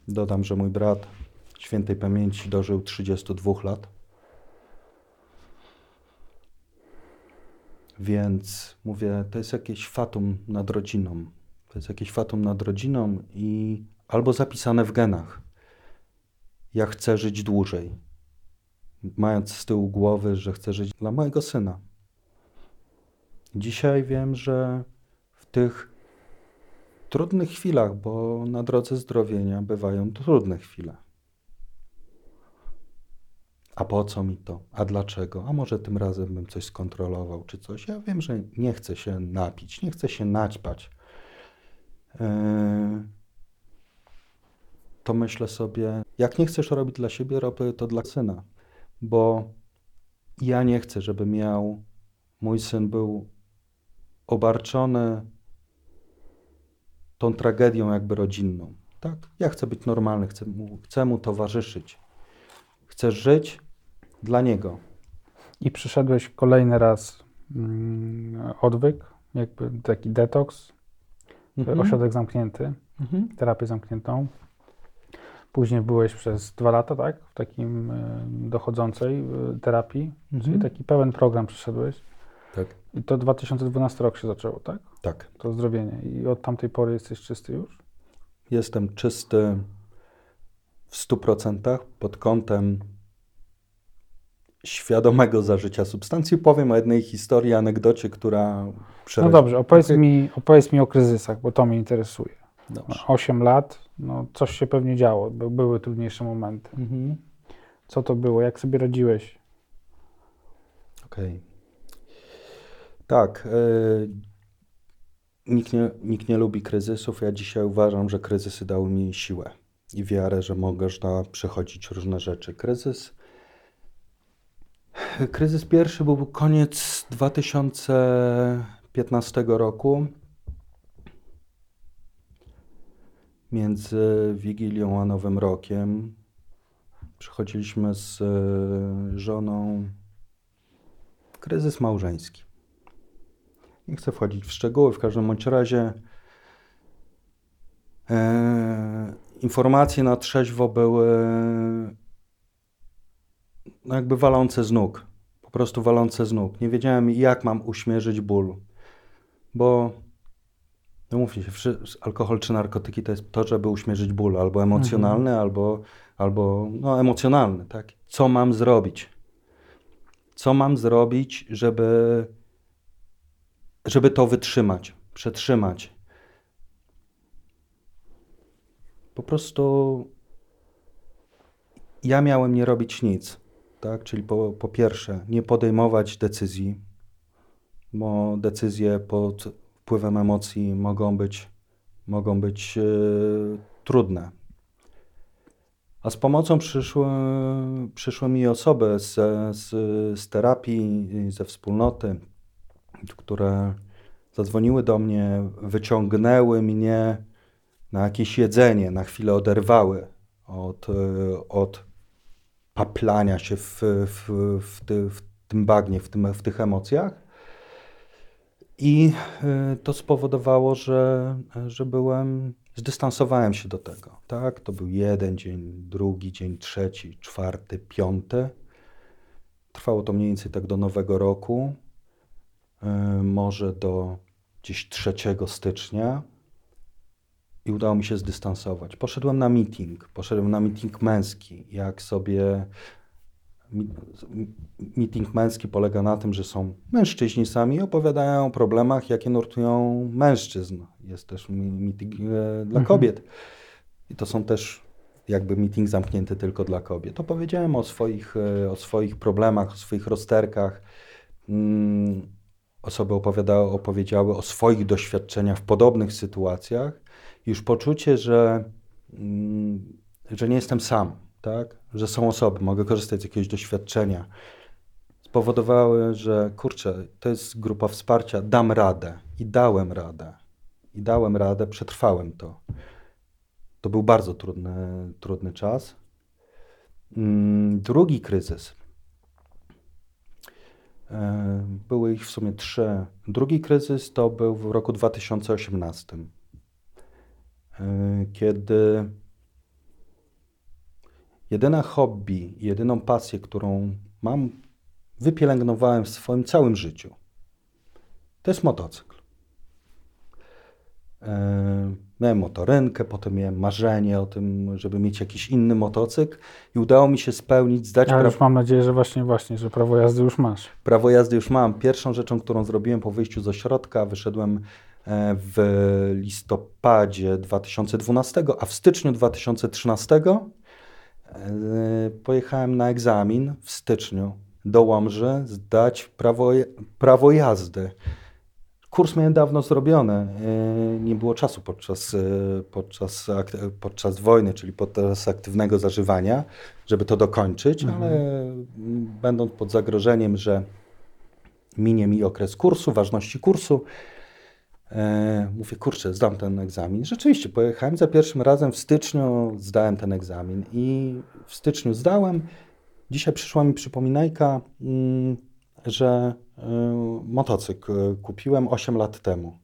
Dodam, że mój brat świętej pamięci dożył 32 lat. Więc mówię, to jest jakieś fatum nad rodziną. To jest jakieś fatum nad rodziną i albo zapisane w genach. Ja chcę żyć dłużej. Mając z tyłu głowy, że chcę żyć dla mojego syna. Dzisiaj wiem, że w tych trudnych chwilach, bo na drodze zdrowienia bywają trudne chwile. A po co mi to? A dlaczego? A może tym razem bym coś skontrolował czy coś? Ja wiem, że nie chcę się napić, nie chcę się naćpać. Yy, to myślę sobie, jak nie chcesz robić dla siebie, rób to dla syna, bo ja nie chcę, żeby miał, mój syn był obarczony tą tragedią jakby rodzinną. Tak? Ja chcę być normalny, chcę mu, chcę mu towarzyszyć. Chcę żyć dla niego. I przyszedłeś kolejny raz mm, odwyk, jakby taki detoks, Mhm. ośrodek zamknięty, Mhm. terapię zamkniętą. Później byłeś przez dwa lata, tak? W takim y, dochodzącej y, terapii, czyli Mhm. taki pełen program przeszedłeś. Tak. I to 2012 rok się zaczęło, tak? Tak. To zdrowienie. I od tamtej pory jesteś czysty już? Jestem czysty w 100% pod kątem świadomego zażycia substancji. Powiem o jednej historii, anegdocie, która No przerazi- dobrze, opowiedz, Okej. mi, opowiedz mi o kryzysach, bo to mnie interesuje. Dobrze. 8 lat, no coś się pewnie działo, by, były trudniejsze momenty. Mhm. Co to było? Jak sobie radziłeś? Okej. Tak. y, nikt, nie, nikt nie lubi kryzysów. Ja dzisiaj uważam, że kryzysy dały mi siłę i wiarę, że można przechodzić różne rzeczy. Kryzys. Kryzys pierwszy był koniec 2015 roku. Między Wigilią a Nowym Rokiem przechodziliśmy z y, żoną kryzys małżeński. Nie chcę wchodzić w szczegóły, w każdym bądź razie e, informacje na trzeźwo były no jakby walące z nóg. Po prostu walące z nóg. Nie wiedziałem, jak mam uśmierzyć ból. Bo no mówcie się, alkohol czy narkotyki to jest to, żeby uśmierzyć ból, albo emocjonalny, albo, albo no, emocjonalny. Tak? Co mam zrobić? co mam zrobić, żeby, żeby to wytrzymać, przetrzymać. Po prostu ja miałem nie robić nic, tak? Czyli po, po pierwsze, nie podejmować decyzji, bo decyzje pod wpływem emocji mogą być, mogą być e, trudne. A z pomocą przyszły, przyszły mi osoby z, z, z terapii, ze wspólnoty, które zadzwoniły do mnie, wyciągnęły mnie na jakieś jedzenie, na chwilę oderwały od, e, od paplania się w, w, w, ty, w tym bagnie, w, tym, w tych emocjach. I y, to spowodowało, że, że byłem, zdystansowałem się do tego. Tak? To był jeden dzień, drugi dzień, trzeci, czwarty, piąty. Trwało to mniej więcej tak do nowego roku, y, może do gdzieś 3 stycznia. I udało mi się zdystansować. Poszedłem na meeting, poszedłem na meeting męski. Jak sobie Meeting męski polega na tym, że są mężczyźni sami i opowiadają o problemach, jakie nurtują mężczyzn. Jest też meeting e, dla Mhm. kobiet. I to są też jakby meeting zamknięty tylko dla kobiet. Opowiedziałem o swoich, e, o swoich problemach, o swoich rozterkach. Mm, Osoby opowiadały, opowiedziały o swoich doświadczeniach w podobnych sytuacjach. Już poczucie, że, mm, że nie jestem sam, tak? że są osoby, mogę korzystać z jakiegoś doświadczenia. spowodowały, że kurczę, to jest grupa wsparcia, dam radę. I dałem radę. I dałem radę, przetrwałem to. To był bardzo trudny, trudny czas. Mm, Drugi kryzys. E, Były ich w sumie trzy. Drugi kryzys to był w roku 2018, e, kiedy jedyne hobby, jedyną pasję, którą mam, wypielęgnowałem w swoim całym życiu. To jest motocykl. E, Miałem motorynkę, potem miałem marzenie o tym, żeby mieć jakiś inny motocykl i udało mi się spełnić, zdać Ja pra- już mam nadzieję, że właśnie, właśnie, że prawo jazdy już masz. Prawo jazdy już mam. Pierwszą rzeczą, którą zrobiłem po wyjściu z ośrodka, wyszedłem e, w listopadzie 2012, a w styczniu 2013 e, pojechałem na egzamin w styczniu do Łomży zdać prawo, prawo jazdy. Kurs miałem dawno zrobiony. e, Nie było czasu podczas, e, podczas, podczas wojny, czyli podczas aktywnego zażywania, żeby to dokończyć, Mhm. ale mm, będąc pod zagrożeniem, że minie mi okres kursu, ważności kursu, e, mówię, kurczę, zdam ten egzamin. Rzeczywiście, pojechałem za pierwszym razem w styczniu, zdałem ten egzamin i w styczniu zdałem. Dzisiaj przyszła mi przypominajka, mm, że motocykl kupiłem 8 lat temu.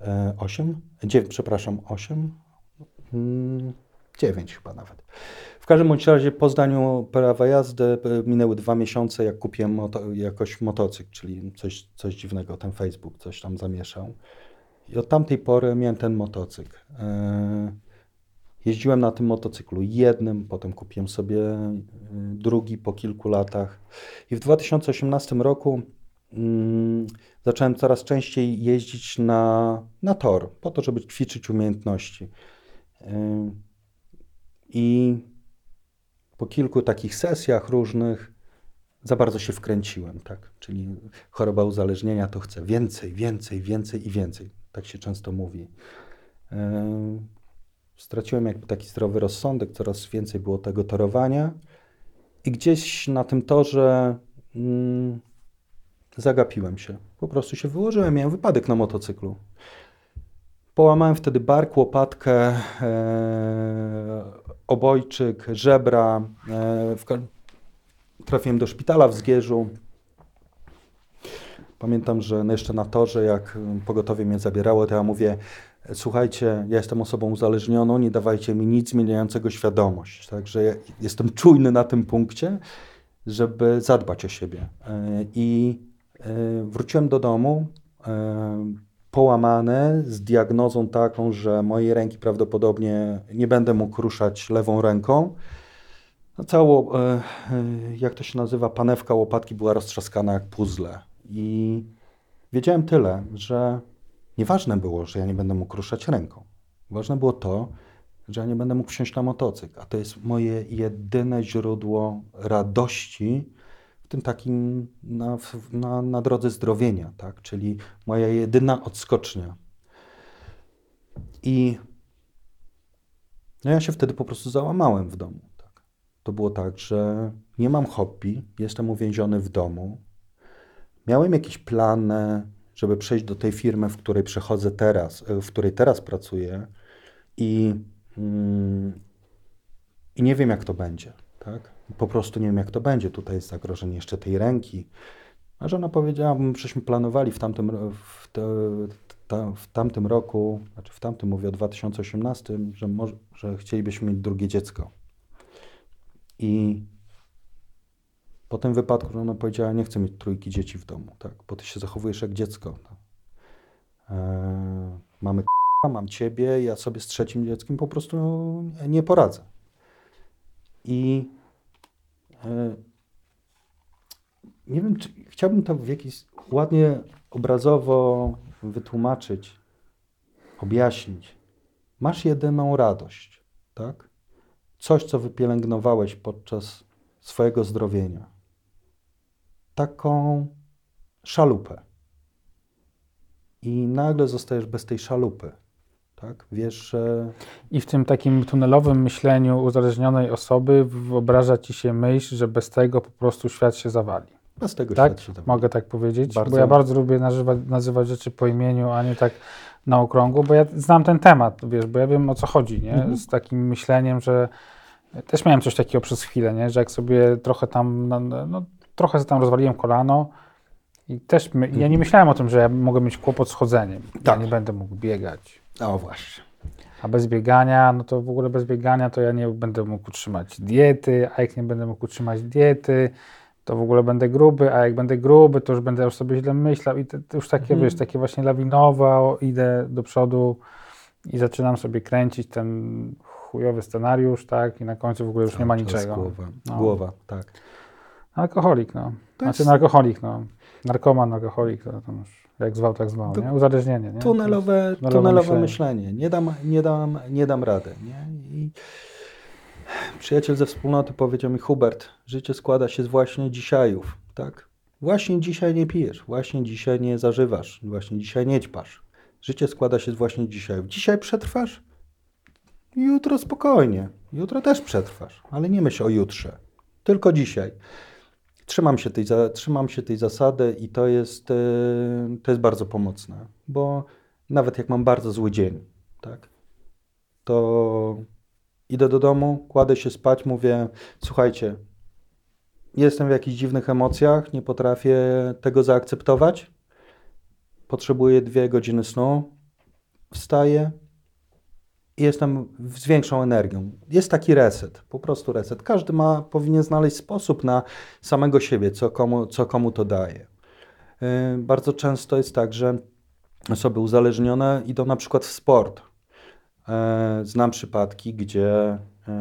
E, 8? 9, przepraszam, 8? Mm, 9 chyba nawet. W każdym bądź razie po zdaniu prawa jazdy y, minęły dwa miesiące, jak kupiłem moto, jakoś motocykl, czyli coś, coś dziwnego, ten Facebook coś tam zamieszał. I od tamtej pory miałem ten motocykl. E, Jeździłem na tym motocyklu jednym, potem kupiłem sobie drugi po kilku latach. I w 2018 roku mm, zacząłem coraz częściej jeździć na, na tor, po to, żeby ćwiczyć umiejętności. I po kilku takich sesjach różnych za bardzo się wkręciłem, tak? Czyli choroba uzależnienia to chce więcej, więcej, więcej i więcej. Tak się często mówi. Straciłem jakby taki zdrowy rozsądek, coraz więcej było tego torowania i gdzieś na tym torze mm, zagapiłem się. Po prostu się wyłożyłem, miałem wypadek na motocyklu. Połamałem wtedy bark, łopatkę, e, obojczyk, żebra. E, w, trafiłem do szpitala w Zgierzu. Pamiętam, że jeszcze na torze, jak pogotowie mnie zabierało, to ja mówię, słuchajcie, ja jestem osobą uzależnioną, nie dawajcie mi nic zmieniającego świadomość. Także ja jestem czujny na tym punkcie, żeby zadbać o siebie. E, I wróciłem do domu e, połamany, z diagnozą taką, że mojej ręki prawdopodobnie nie będę mógł ruszać lewą ręką. No cało, e, e, jak to się nazywa, panewka łopatki była roztrzaskana jak puzzle. I wiedziałem tyle, że Nieważne było, że ja nie będę mógł ruszać ręką. Ważne było to, że ja nie będę mógł wsiąść na motocykl, a to jest moje jedyne źródło radości w tym takim na, na, na drodze zdrowienia, tak? czyli moja jedyna odskocznia. I no ja się wtedy po prostu załamałem w domu. Tak? To było tak, że nie mam hobby, jestem uwięziony w domu. Miałem jakieś plany, żeby przejść do tej firmy, w której przechodzę teraz, e, w której teraz pracuję i, mm, i nie wiem, jak to będzie. Tak? Po prostu nie wiem, jak to będzie. Tutaj jest zagrożenie jeszcze tej ręki. A żona powiedziała, my żeśmy planowali w tamtym, w, te, ta, w tamtym roku, znaczy w tamtym mówię o 2018, że, może, że chcielibyśmy mieć drugie dziecko. I po tym wypadku żona powiedziała, nie chcę mieć trójki dzieci w domu, tak, bo ty się zachowujesz jak dziecko. Tak. Eee, mamy mam ciebie, ja sobie z trzecim dzieckiem po prostu nie poradzę. I e, nie wiem, czy chciałbym to w jakiś ładnie obrazowo wytłumaczyć, objaśnić. Masz jedyną radość, tak? Coś, co wypielęgnowałeś podczas swojego zdrowienia. Taką szalupę. I nagle zostajesz bez tej szalupy. Tak? Wiesz, że I w tym takim tunelowym myśleniu uzależnionej osoby wyobraża ci się myśl, że bez tego po prostu świat się zawali. Bez tego Tak? świat się tam. Mogę tak powiedzieć, Bardzo. bo ja bardzo lubię nazywać, nazywać rzeczy po imieniu, a nie tak na okrągło, bo ja znam ten temat, wiesz, bo ja wiem o co chodzi, nie? Mhm. Z takim myśleniem, że też miałem coś takiego przez chwilę, nie? Że jak sobie trochę tam, no, no trochę sobie tam rozwaliłem kolano i też my, ja nie myślałem o tym, że ja mogę mieć kłopot z chodzeniem. Mhm. Tak. Ja nie będę mógł biegać. O właśnie. A bez biegania, no to w ogóle bez biegania to ja nie będę mógł utrzymać diety, a jak nie będę mógł utrzymać diety, to w ogóle będę gruby, a jak będę gruby, to już będę już sobie źle myślał i to, to już takie, Mhm. wiesz, takie właśnie lawinowe, o, idę do przodu i zaczynam sobie kręcić ten chujowy scenariusz, tak, i na końcu w ogóle już nie ma Cały czas niczego. Głowa, No. głowa tak. Alkoholik, no. To Znaczy jest- narkoholik, no. Narkoman, alkoholik, to, to już jak zwał, tak zwał, To nie? Uzależnienie, nie? Tunelowe, tunelowe tunelowe myślenie. myślenie. Nie dam, nie, dam, nie dam rady. Nie? I przyjaciel ze wspólnoty powiedział mi, Hubert, życie składa się z właśnie dzisiajów. Tak? Właśnie dzisiaj nie pijesz, właśnie dzisiaj nie zażywasz, właśnie dzisiaj nie ćpasz. Życie składa się z właśnie dzisiajów. Dzisiaj przetrwasz, jutro spokojnie. Jutro też przetrwasz, ale nie myśl o jutrze. Tylko dzisiaj. Trzymam się tej, trzymam się tej zasady i to jest, e, to jest bardzo pomocne, bo nawet jak mam bardzo zły dzień, tak, to idę do domu, kładę się spać, mówię, słuchajcie, jestem w jakichś dziwnych emocjach, nie potrafię tego zaakceptować, potrzebuję dwie godziny snu, wstaję i jestem z większą energią. Jest taki reset, po prostu reset. Każdy ma, powinien znaleźć sposób na samego siebie, co komu, co komu to daje. Yy, Bardzo często jest tak, że osoby uzależnione idą na przykład w sport. Yy, Znam przypadki, gdzie yy,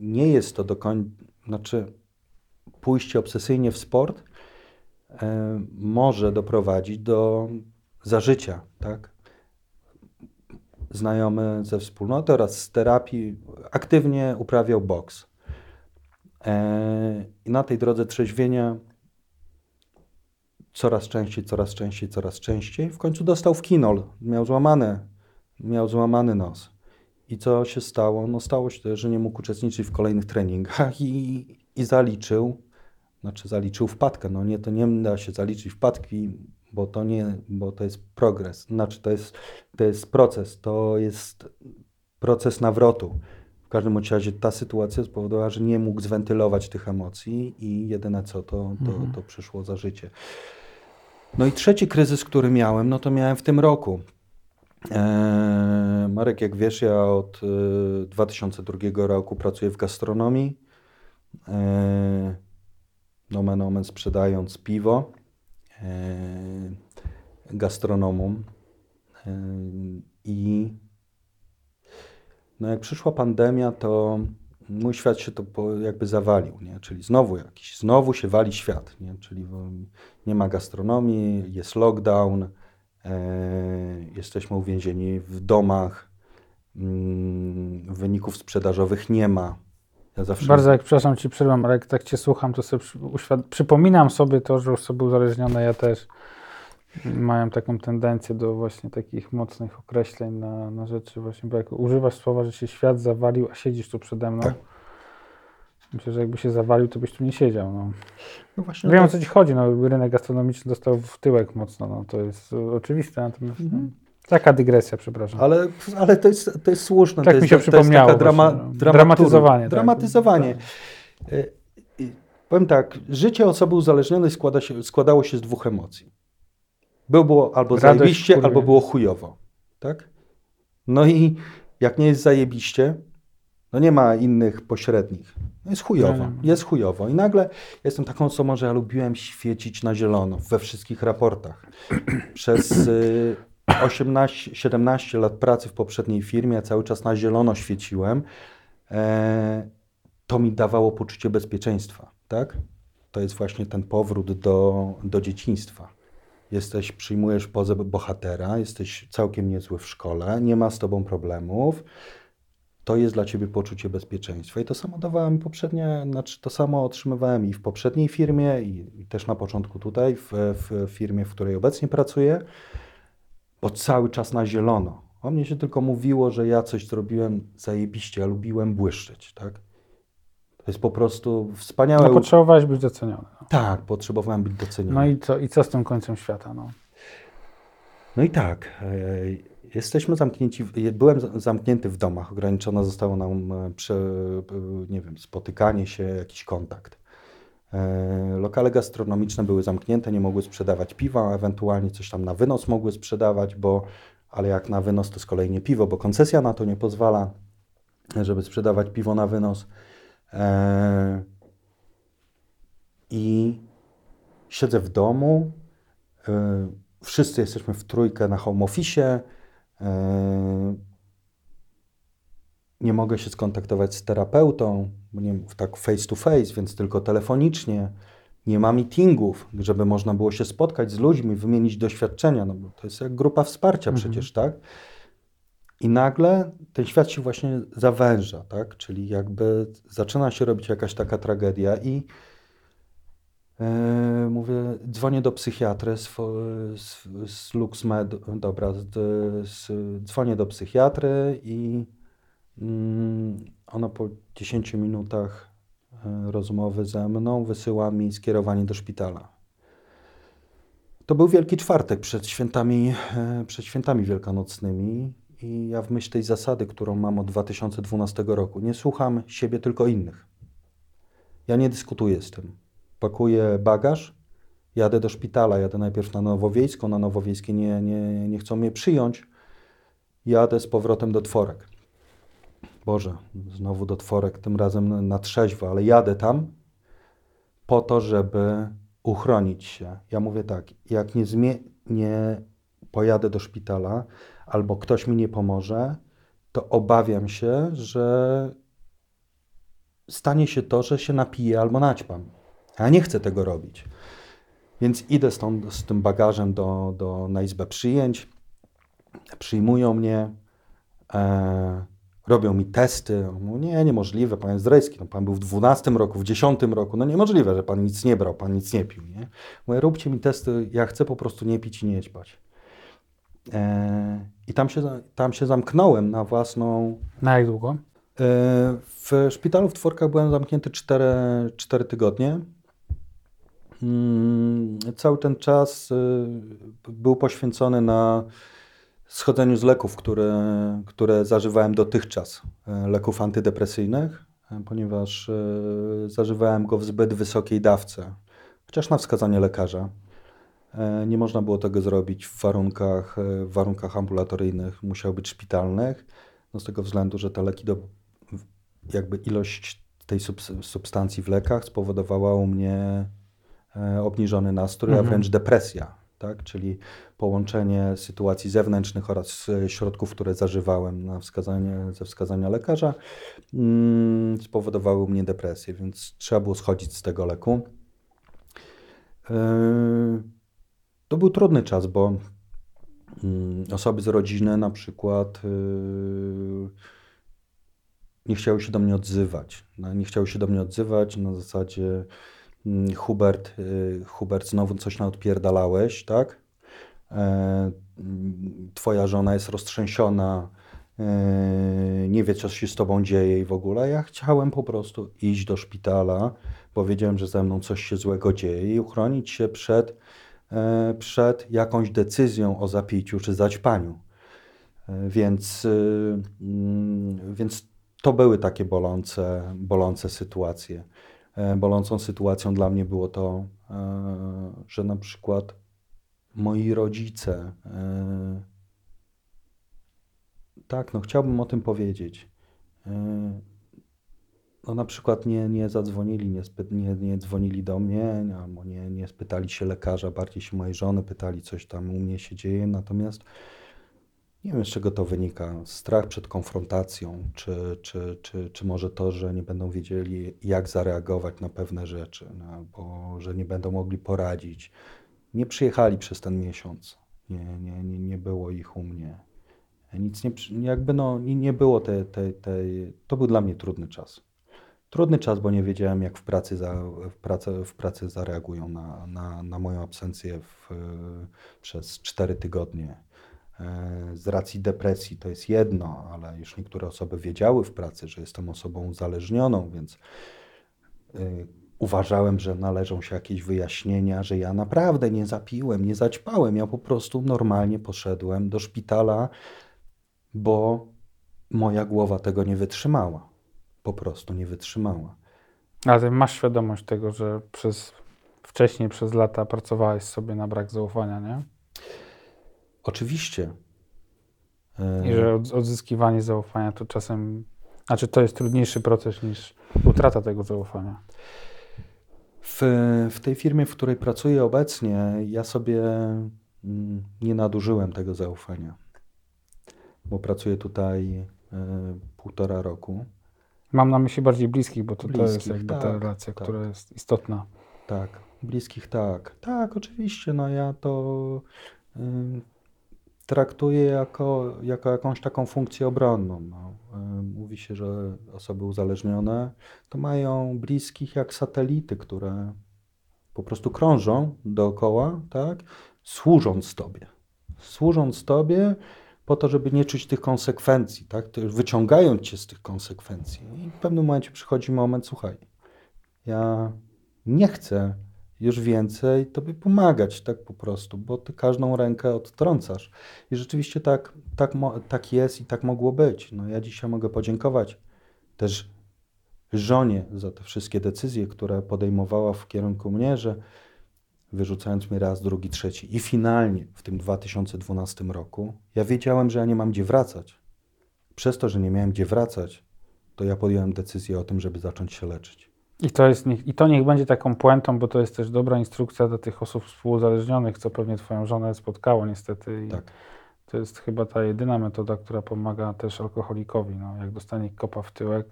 nie jest to do końca, znaczy pójście obsesyjnie w sport yy, może doprowadzić do zażycia, tak? Znajomy ze wspólnoty oraz z terapii aktywnie uprawiał boks. Yy, I na tej drodze trzeźwienia coraz częściej, coraz częściej, coraz częściej. W końcu dostał w kinol. Miał złamany, miał złamany nos. I co się stało? No stało się to, że nie mógł uczestniczyć w kolejnych treningach i, i zaliczył, znaczy zaliczył wpadkę. No nie, to nie da się zaliczyć wpadki, bo to nie, bo to jest progres. Znaczy to jest, to jest proces, to jest proces nawrotu. W każdym razie ta sytuacja spowodowała, że nie mógł zwentylować tych emocji i jedyne co, to, to, Mhm. to przyszło za życie. No i trzeci kryzys, który miałem, no to miałem w tym roku. Eee, Marek, jak wiesz, ja od e, 2002 roku pracuję w gastronomii. Eee, nomen omen sprzedając piwo gastronomom. Eee, I no jak przyszła pandemia, to mój świat się to jakby zawalił, nie? Czyli znowu jakiś, znowu się wali świat, nie? Czyli nie ma gastronomii, jest lockdown, e, jesteśmy uwięzieni w domach, mm, wyników sprzedażowych nie ma. Ja zawsze Bardzo jak, przepraszam Ci przerwam, ale jak tak Cię słucham, to sobie uświad- przypominam sobie to, że osoby uzależnione, ja też mają taką tendencję do właśnie takich mocnych określeń na, na rzeczy właśnie, bo jak używasz słowa, że się świat zawalił, a siedzisz tu przede mną, Tak. myślę, że jakby się zawalił, to byś tu nie siedział, no. no właśnie Wiem o tak- co Ci chodzi, no rynek gastronomiczny dostał w tyłek mocno, no to jest oczywiste, natomiast Mhm. No, taka dygresja, przepraszam. Ale, ale to, jest, to jest słuszne. Tak to mi jest, się to jest przypomniało taka drama, właśnie, no. Dramatyzowanie, tak. Dramatyzowanie. Y, y, Powiem tak, życie osoby uzależnionej składa się, składało się z dwóch emocji. Było, było albo Radość, zajebiście, albo było chujowo. Tak? No i jak nie jest zajebiście, no nie ma innych pośrednich. No Jest chujowo, nie. jest chujowo. I nagle jestem taką osobą, że ja lubiłem świecić na zielono we wszystkich raportach. Przez y, 18, 17 lat pracy w poprzedniej firmie, cały czas na zielono świeciłem. E, to mi dawało poczucie bezpieczeństwa, tak? To jest właśnie ten powrót do, do dzieciństwa. Jesteś, przyjmujesz pozę bohatera, jesteś całkiem niezły w szkole, nie ma z tobą problemów. To jest dla ciebie poczucie bezpieczeństwa. I to samo dawała mi poprzednie, znaczy to samo otrzymywałem i w poprzedniej firmie, i, i też na początku tutaj, w, w firmie, w której obecnie pracuję, bo cały czas na zielono. O mnie się tylko mówiło, że ja coś zrobiłem zajebiście, ja lubiłem błyszczeć, tak? To jest po prostu wspaniałe. No potrzebowałeś być doceniony. No, Tak, potrzebowałem być doceniony. no i, co, i co z tym końcem świata? No? No i tak, e, jesteśmy zamknięci, byłem zamknięty w domach, ograniczone zostało nam, e, prze, e, nie wiem, spotykanie się, jakiś kontakt. E, Lokale gastronomiczne były zamknięte, nie mogły sprzedawać piwa, ewentualnie coś tam na wynos mogły sprzedawać, bo, ale jak na wynos to z kolei nie piwo, bo koncesja na to nie pozwala, żeby sprzedawać piwo na wynos. E, I siedzę w domu, y, Wszyscy jesteśmy w trójkę na home office. Nie mogę się skontaktować z terapeutą, nie, tak face to face, więc tylko telefonicznie. Nie ma meetingów, żeby można było się spotkać z ludźmi, wymienić doświadczenia, no bo to jest jak grupa wsparcia Mhm. przecież, tak? I nagle ten świat się właśnie zawęża, tak? Czyli jakby zaczyna się robić jakaś taka tragedia i e, mówię, dzwonię do psychiatry z, z, z LuxMed, dobra, z, z, dzwonię do psychiatry i ona po 10 minutach e, rozmowy ze mną wysyła mi skierowanie do szpitala. To był Wielki Czwartek przed świętami, e, przed świętami wielkanocnymi i ja w myśl tej zasady, którą mam od 2012 roku, nie słucham siebie, tylko innych. Ja nie dyskutuję z tym. Pakuję bagaż, jadę do szpitala, jadę najpierw na Nowowiejską, na Nowowiejskie nie, nie, nie chcą mnie przyjąć, jadę z powrotem do Tworek. Boże, znowu do Tworek, tym razem na- trzeźwo, ale jadę tam po to, żeby uchronić się. Ja mówię tak, jak nie, nie pojadę do szpitala albo ktoś mi nie pomoże, to obawiam się, że stanie się to, że się napiję albo naćpam. Ja nie chcę tego robić. Więc idę z, tą, z tym bagażem do, do, na izbę przyjęć. Przyjmują mnie, e, robią mi testy. Mówią, nie, niemożliwe, pan jest. No, pan był w 12 roku, w 10 roku. No niemożliwe, że pan nic nie brał, pan nic nie pił. Nie? Mówię, róbcie mi testy, ja chcę po prostu nie pić i nie ćpać. E, I tam się, tam się zamknąłem na własną, Na jak długo? E, W szpitalu w Tworkach byłem zamknięty 4, 4 tygodnie. Mm, Cały ten czas y, był poświęcony na schodzeniu z leków, które, które zażywałem dotychczas, e, leków antydepresyjnych, e, ponieważ e, zażywałem go w zbyt wysokiej dawce, chociaż na wskazanie lekarza. Nie można było tego zrobić w warunkach, w warunkach ambulatoryjnych, musiał być szpitalnych, no z tego względu, że te leki, do, jakby ilość tej subs- substancji w lekach spowodowała u mnie obniżony nastrój, a Mhm. wręcz depresja, tak? Czyli połączenie sytuacji zewnętrznych oraz e, środków, które zażywałem na wskazanie, ze wskazania lekarza, mm, spowodowały u mnie depresję, więc trzeba było schodzić z tego leku. E, To był trudny czas, bo mm, osoby z rodziny na przykład y, nie chciały się do mnie odzywać. No, Nie chciały się do mnie odzywać na zasadzie Hubert, y, Hubert, znowu coś naodpierdalałeś, tak? E, mm, Twoja żona jest roztrzęsiona, e, nie wie, co się z tobą dzieje i w ogóle. Ja chciałem po prostu iść do szpitala, bo wiedziałem, że ze mną coś się złego dzieje i uchronić się przed, e, przed jakąś decyzją o zapiciu czy zaćpaniu. Więc, y, mm, więc to były takie bolące, bolące sytuacje. E, Bolącą sytuacją dla mnie było to, e, że na przykład moi rodzice, e, tak, no chciałbym o tym powiedzieć. No na przykład nie, nie zadzwonili, nie, spy, nie, nie dzwonili do mnie, nie- albo nie, nie spytali się lekarza, bardziej się mojej żony pytali, coś tam u mnie się dzieje, natomiast nie wiem, z czego to wynika. Strach przed konfrontacją, czy, czy, czy, czy może to, że nie będą wiedzieli, jak zareagować na pewne rzeczy, no, albo że nie będą mogli poradzić. Nie przyjechali przez ten miesiąc. Nie, nie, nie, nie było ich u mnie. Nic nie, jakby no, nie, nie było tej, tej, tej, to był dla mnie trudny czas. Trudny czas, bo nie wiedziałem, jak w pracy, za, w pracy, w pracy zareagują na, na, na moją absencję w, przez 4 tygodnie. E, Z racji depresji to jest jedno, ale już niektóre osoby wiedziały w pracy, że jestem osobą uzależnioną, więc y, uważałem, że należą się jakieś wyjaśnienia, że ja naprawdę nie zapiłem, nie zaćpałem. Ja po prostu normalnie poszedłem do szpitala, bo moja głowa tego nie wytrzymała. Po prostu nie wytrzymała. Ale ty masz świadomość tego, że przez wcześniej przez lata pracowałeś sobie na brak zaufania, nie? Oczywiście. I że od- odzyskiwanie zaufania to czasem, znaczy to jest trudniejszy proces niż utrata tego zaufania. W, w tej firmie, w której pracuję obecnie, ja sobie mm, nie nadużyłem tego zaufania, bo pracuję tutaj y, półtora roku. Mam na myśli bardziej bliskich, bo to, to jest Bliskich, jakby ta tak, relacja, tak. która jest istotna. Tak, bliskich tak. Tak, oczywiście, no ja to y, traktuję jako, jako jakąś taką funkcję obronną. No. Mówi się, że osoby uzależnione to mają bliskich jak satelity, które po prostu krążą dookoła, tak, służąc Tobie. Służąc Tobie po to, żeby nie czuć tych konsekwencji, tak, wyciągając Cię z tych konsekwencji. I w pewnym momencie przychodzi moment, słuchaj, ja nie chcę już więcej Tobie pomagać, tak po prostu, bo Ty każdą rękę odtrącasz. I rzeczywiście tak, tak, tak jest i tak mogło być. No, ja dzisiaj mogę podziękować też żonie za te wszystkie decyzje, które podejmowała w kierunku mnie, że wyrzucając mnie raz, drugi, trzeci i finalnie w tym 2012 roku, ja wiedziałem, że ja nie mam gdzie wracać. Przez to, że nie miałem gdzie wracać, to ja podjąłem decyzję o tym, żeby zacząć się leczyć. I to, jest, niech- I to niech będzie taką puentą, bo to jest też dobra instrukcja dla tych osób współuzależnionych, co pewnie Twoją żonę spotkało niestety. Tak. To jest chyba ta jedyna metoda, która pomaga też alkoholikowi. No, jak dostanie kopa w tyłek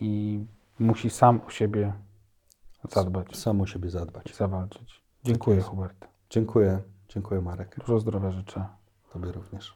i musi sam o siebie zadbać Sam o siebie zadbać. zawalczyć. Dziękuję, jest. Hubert. Dziękuję. Dziękuję, Marek. Dużo zdrowia życzę. Tobie również.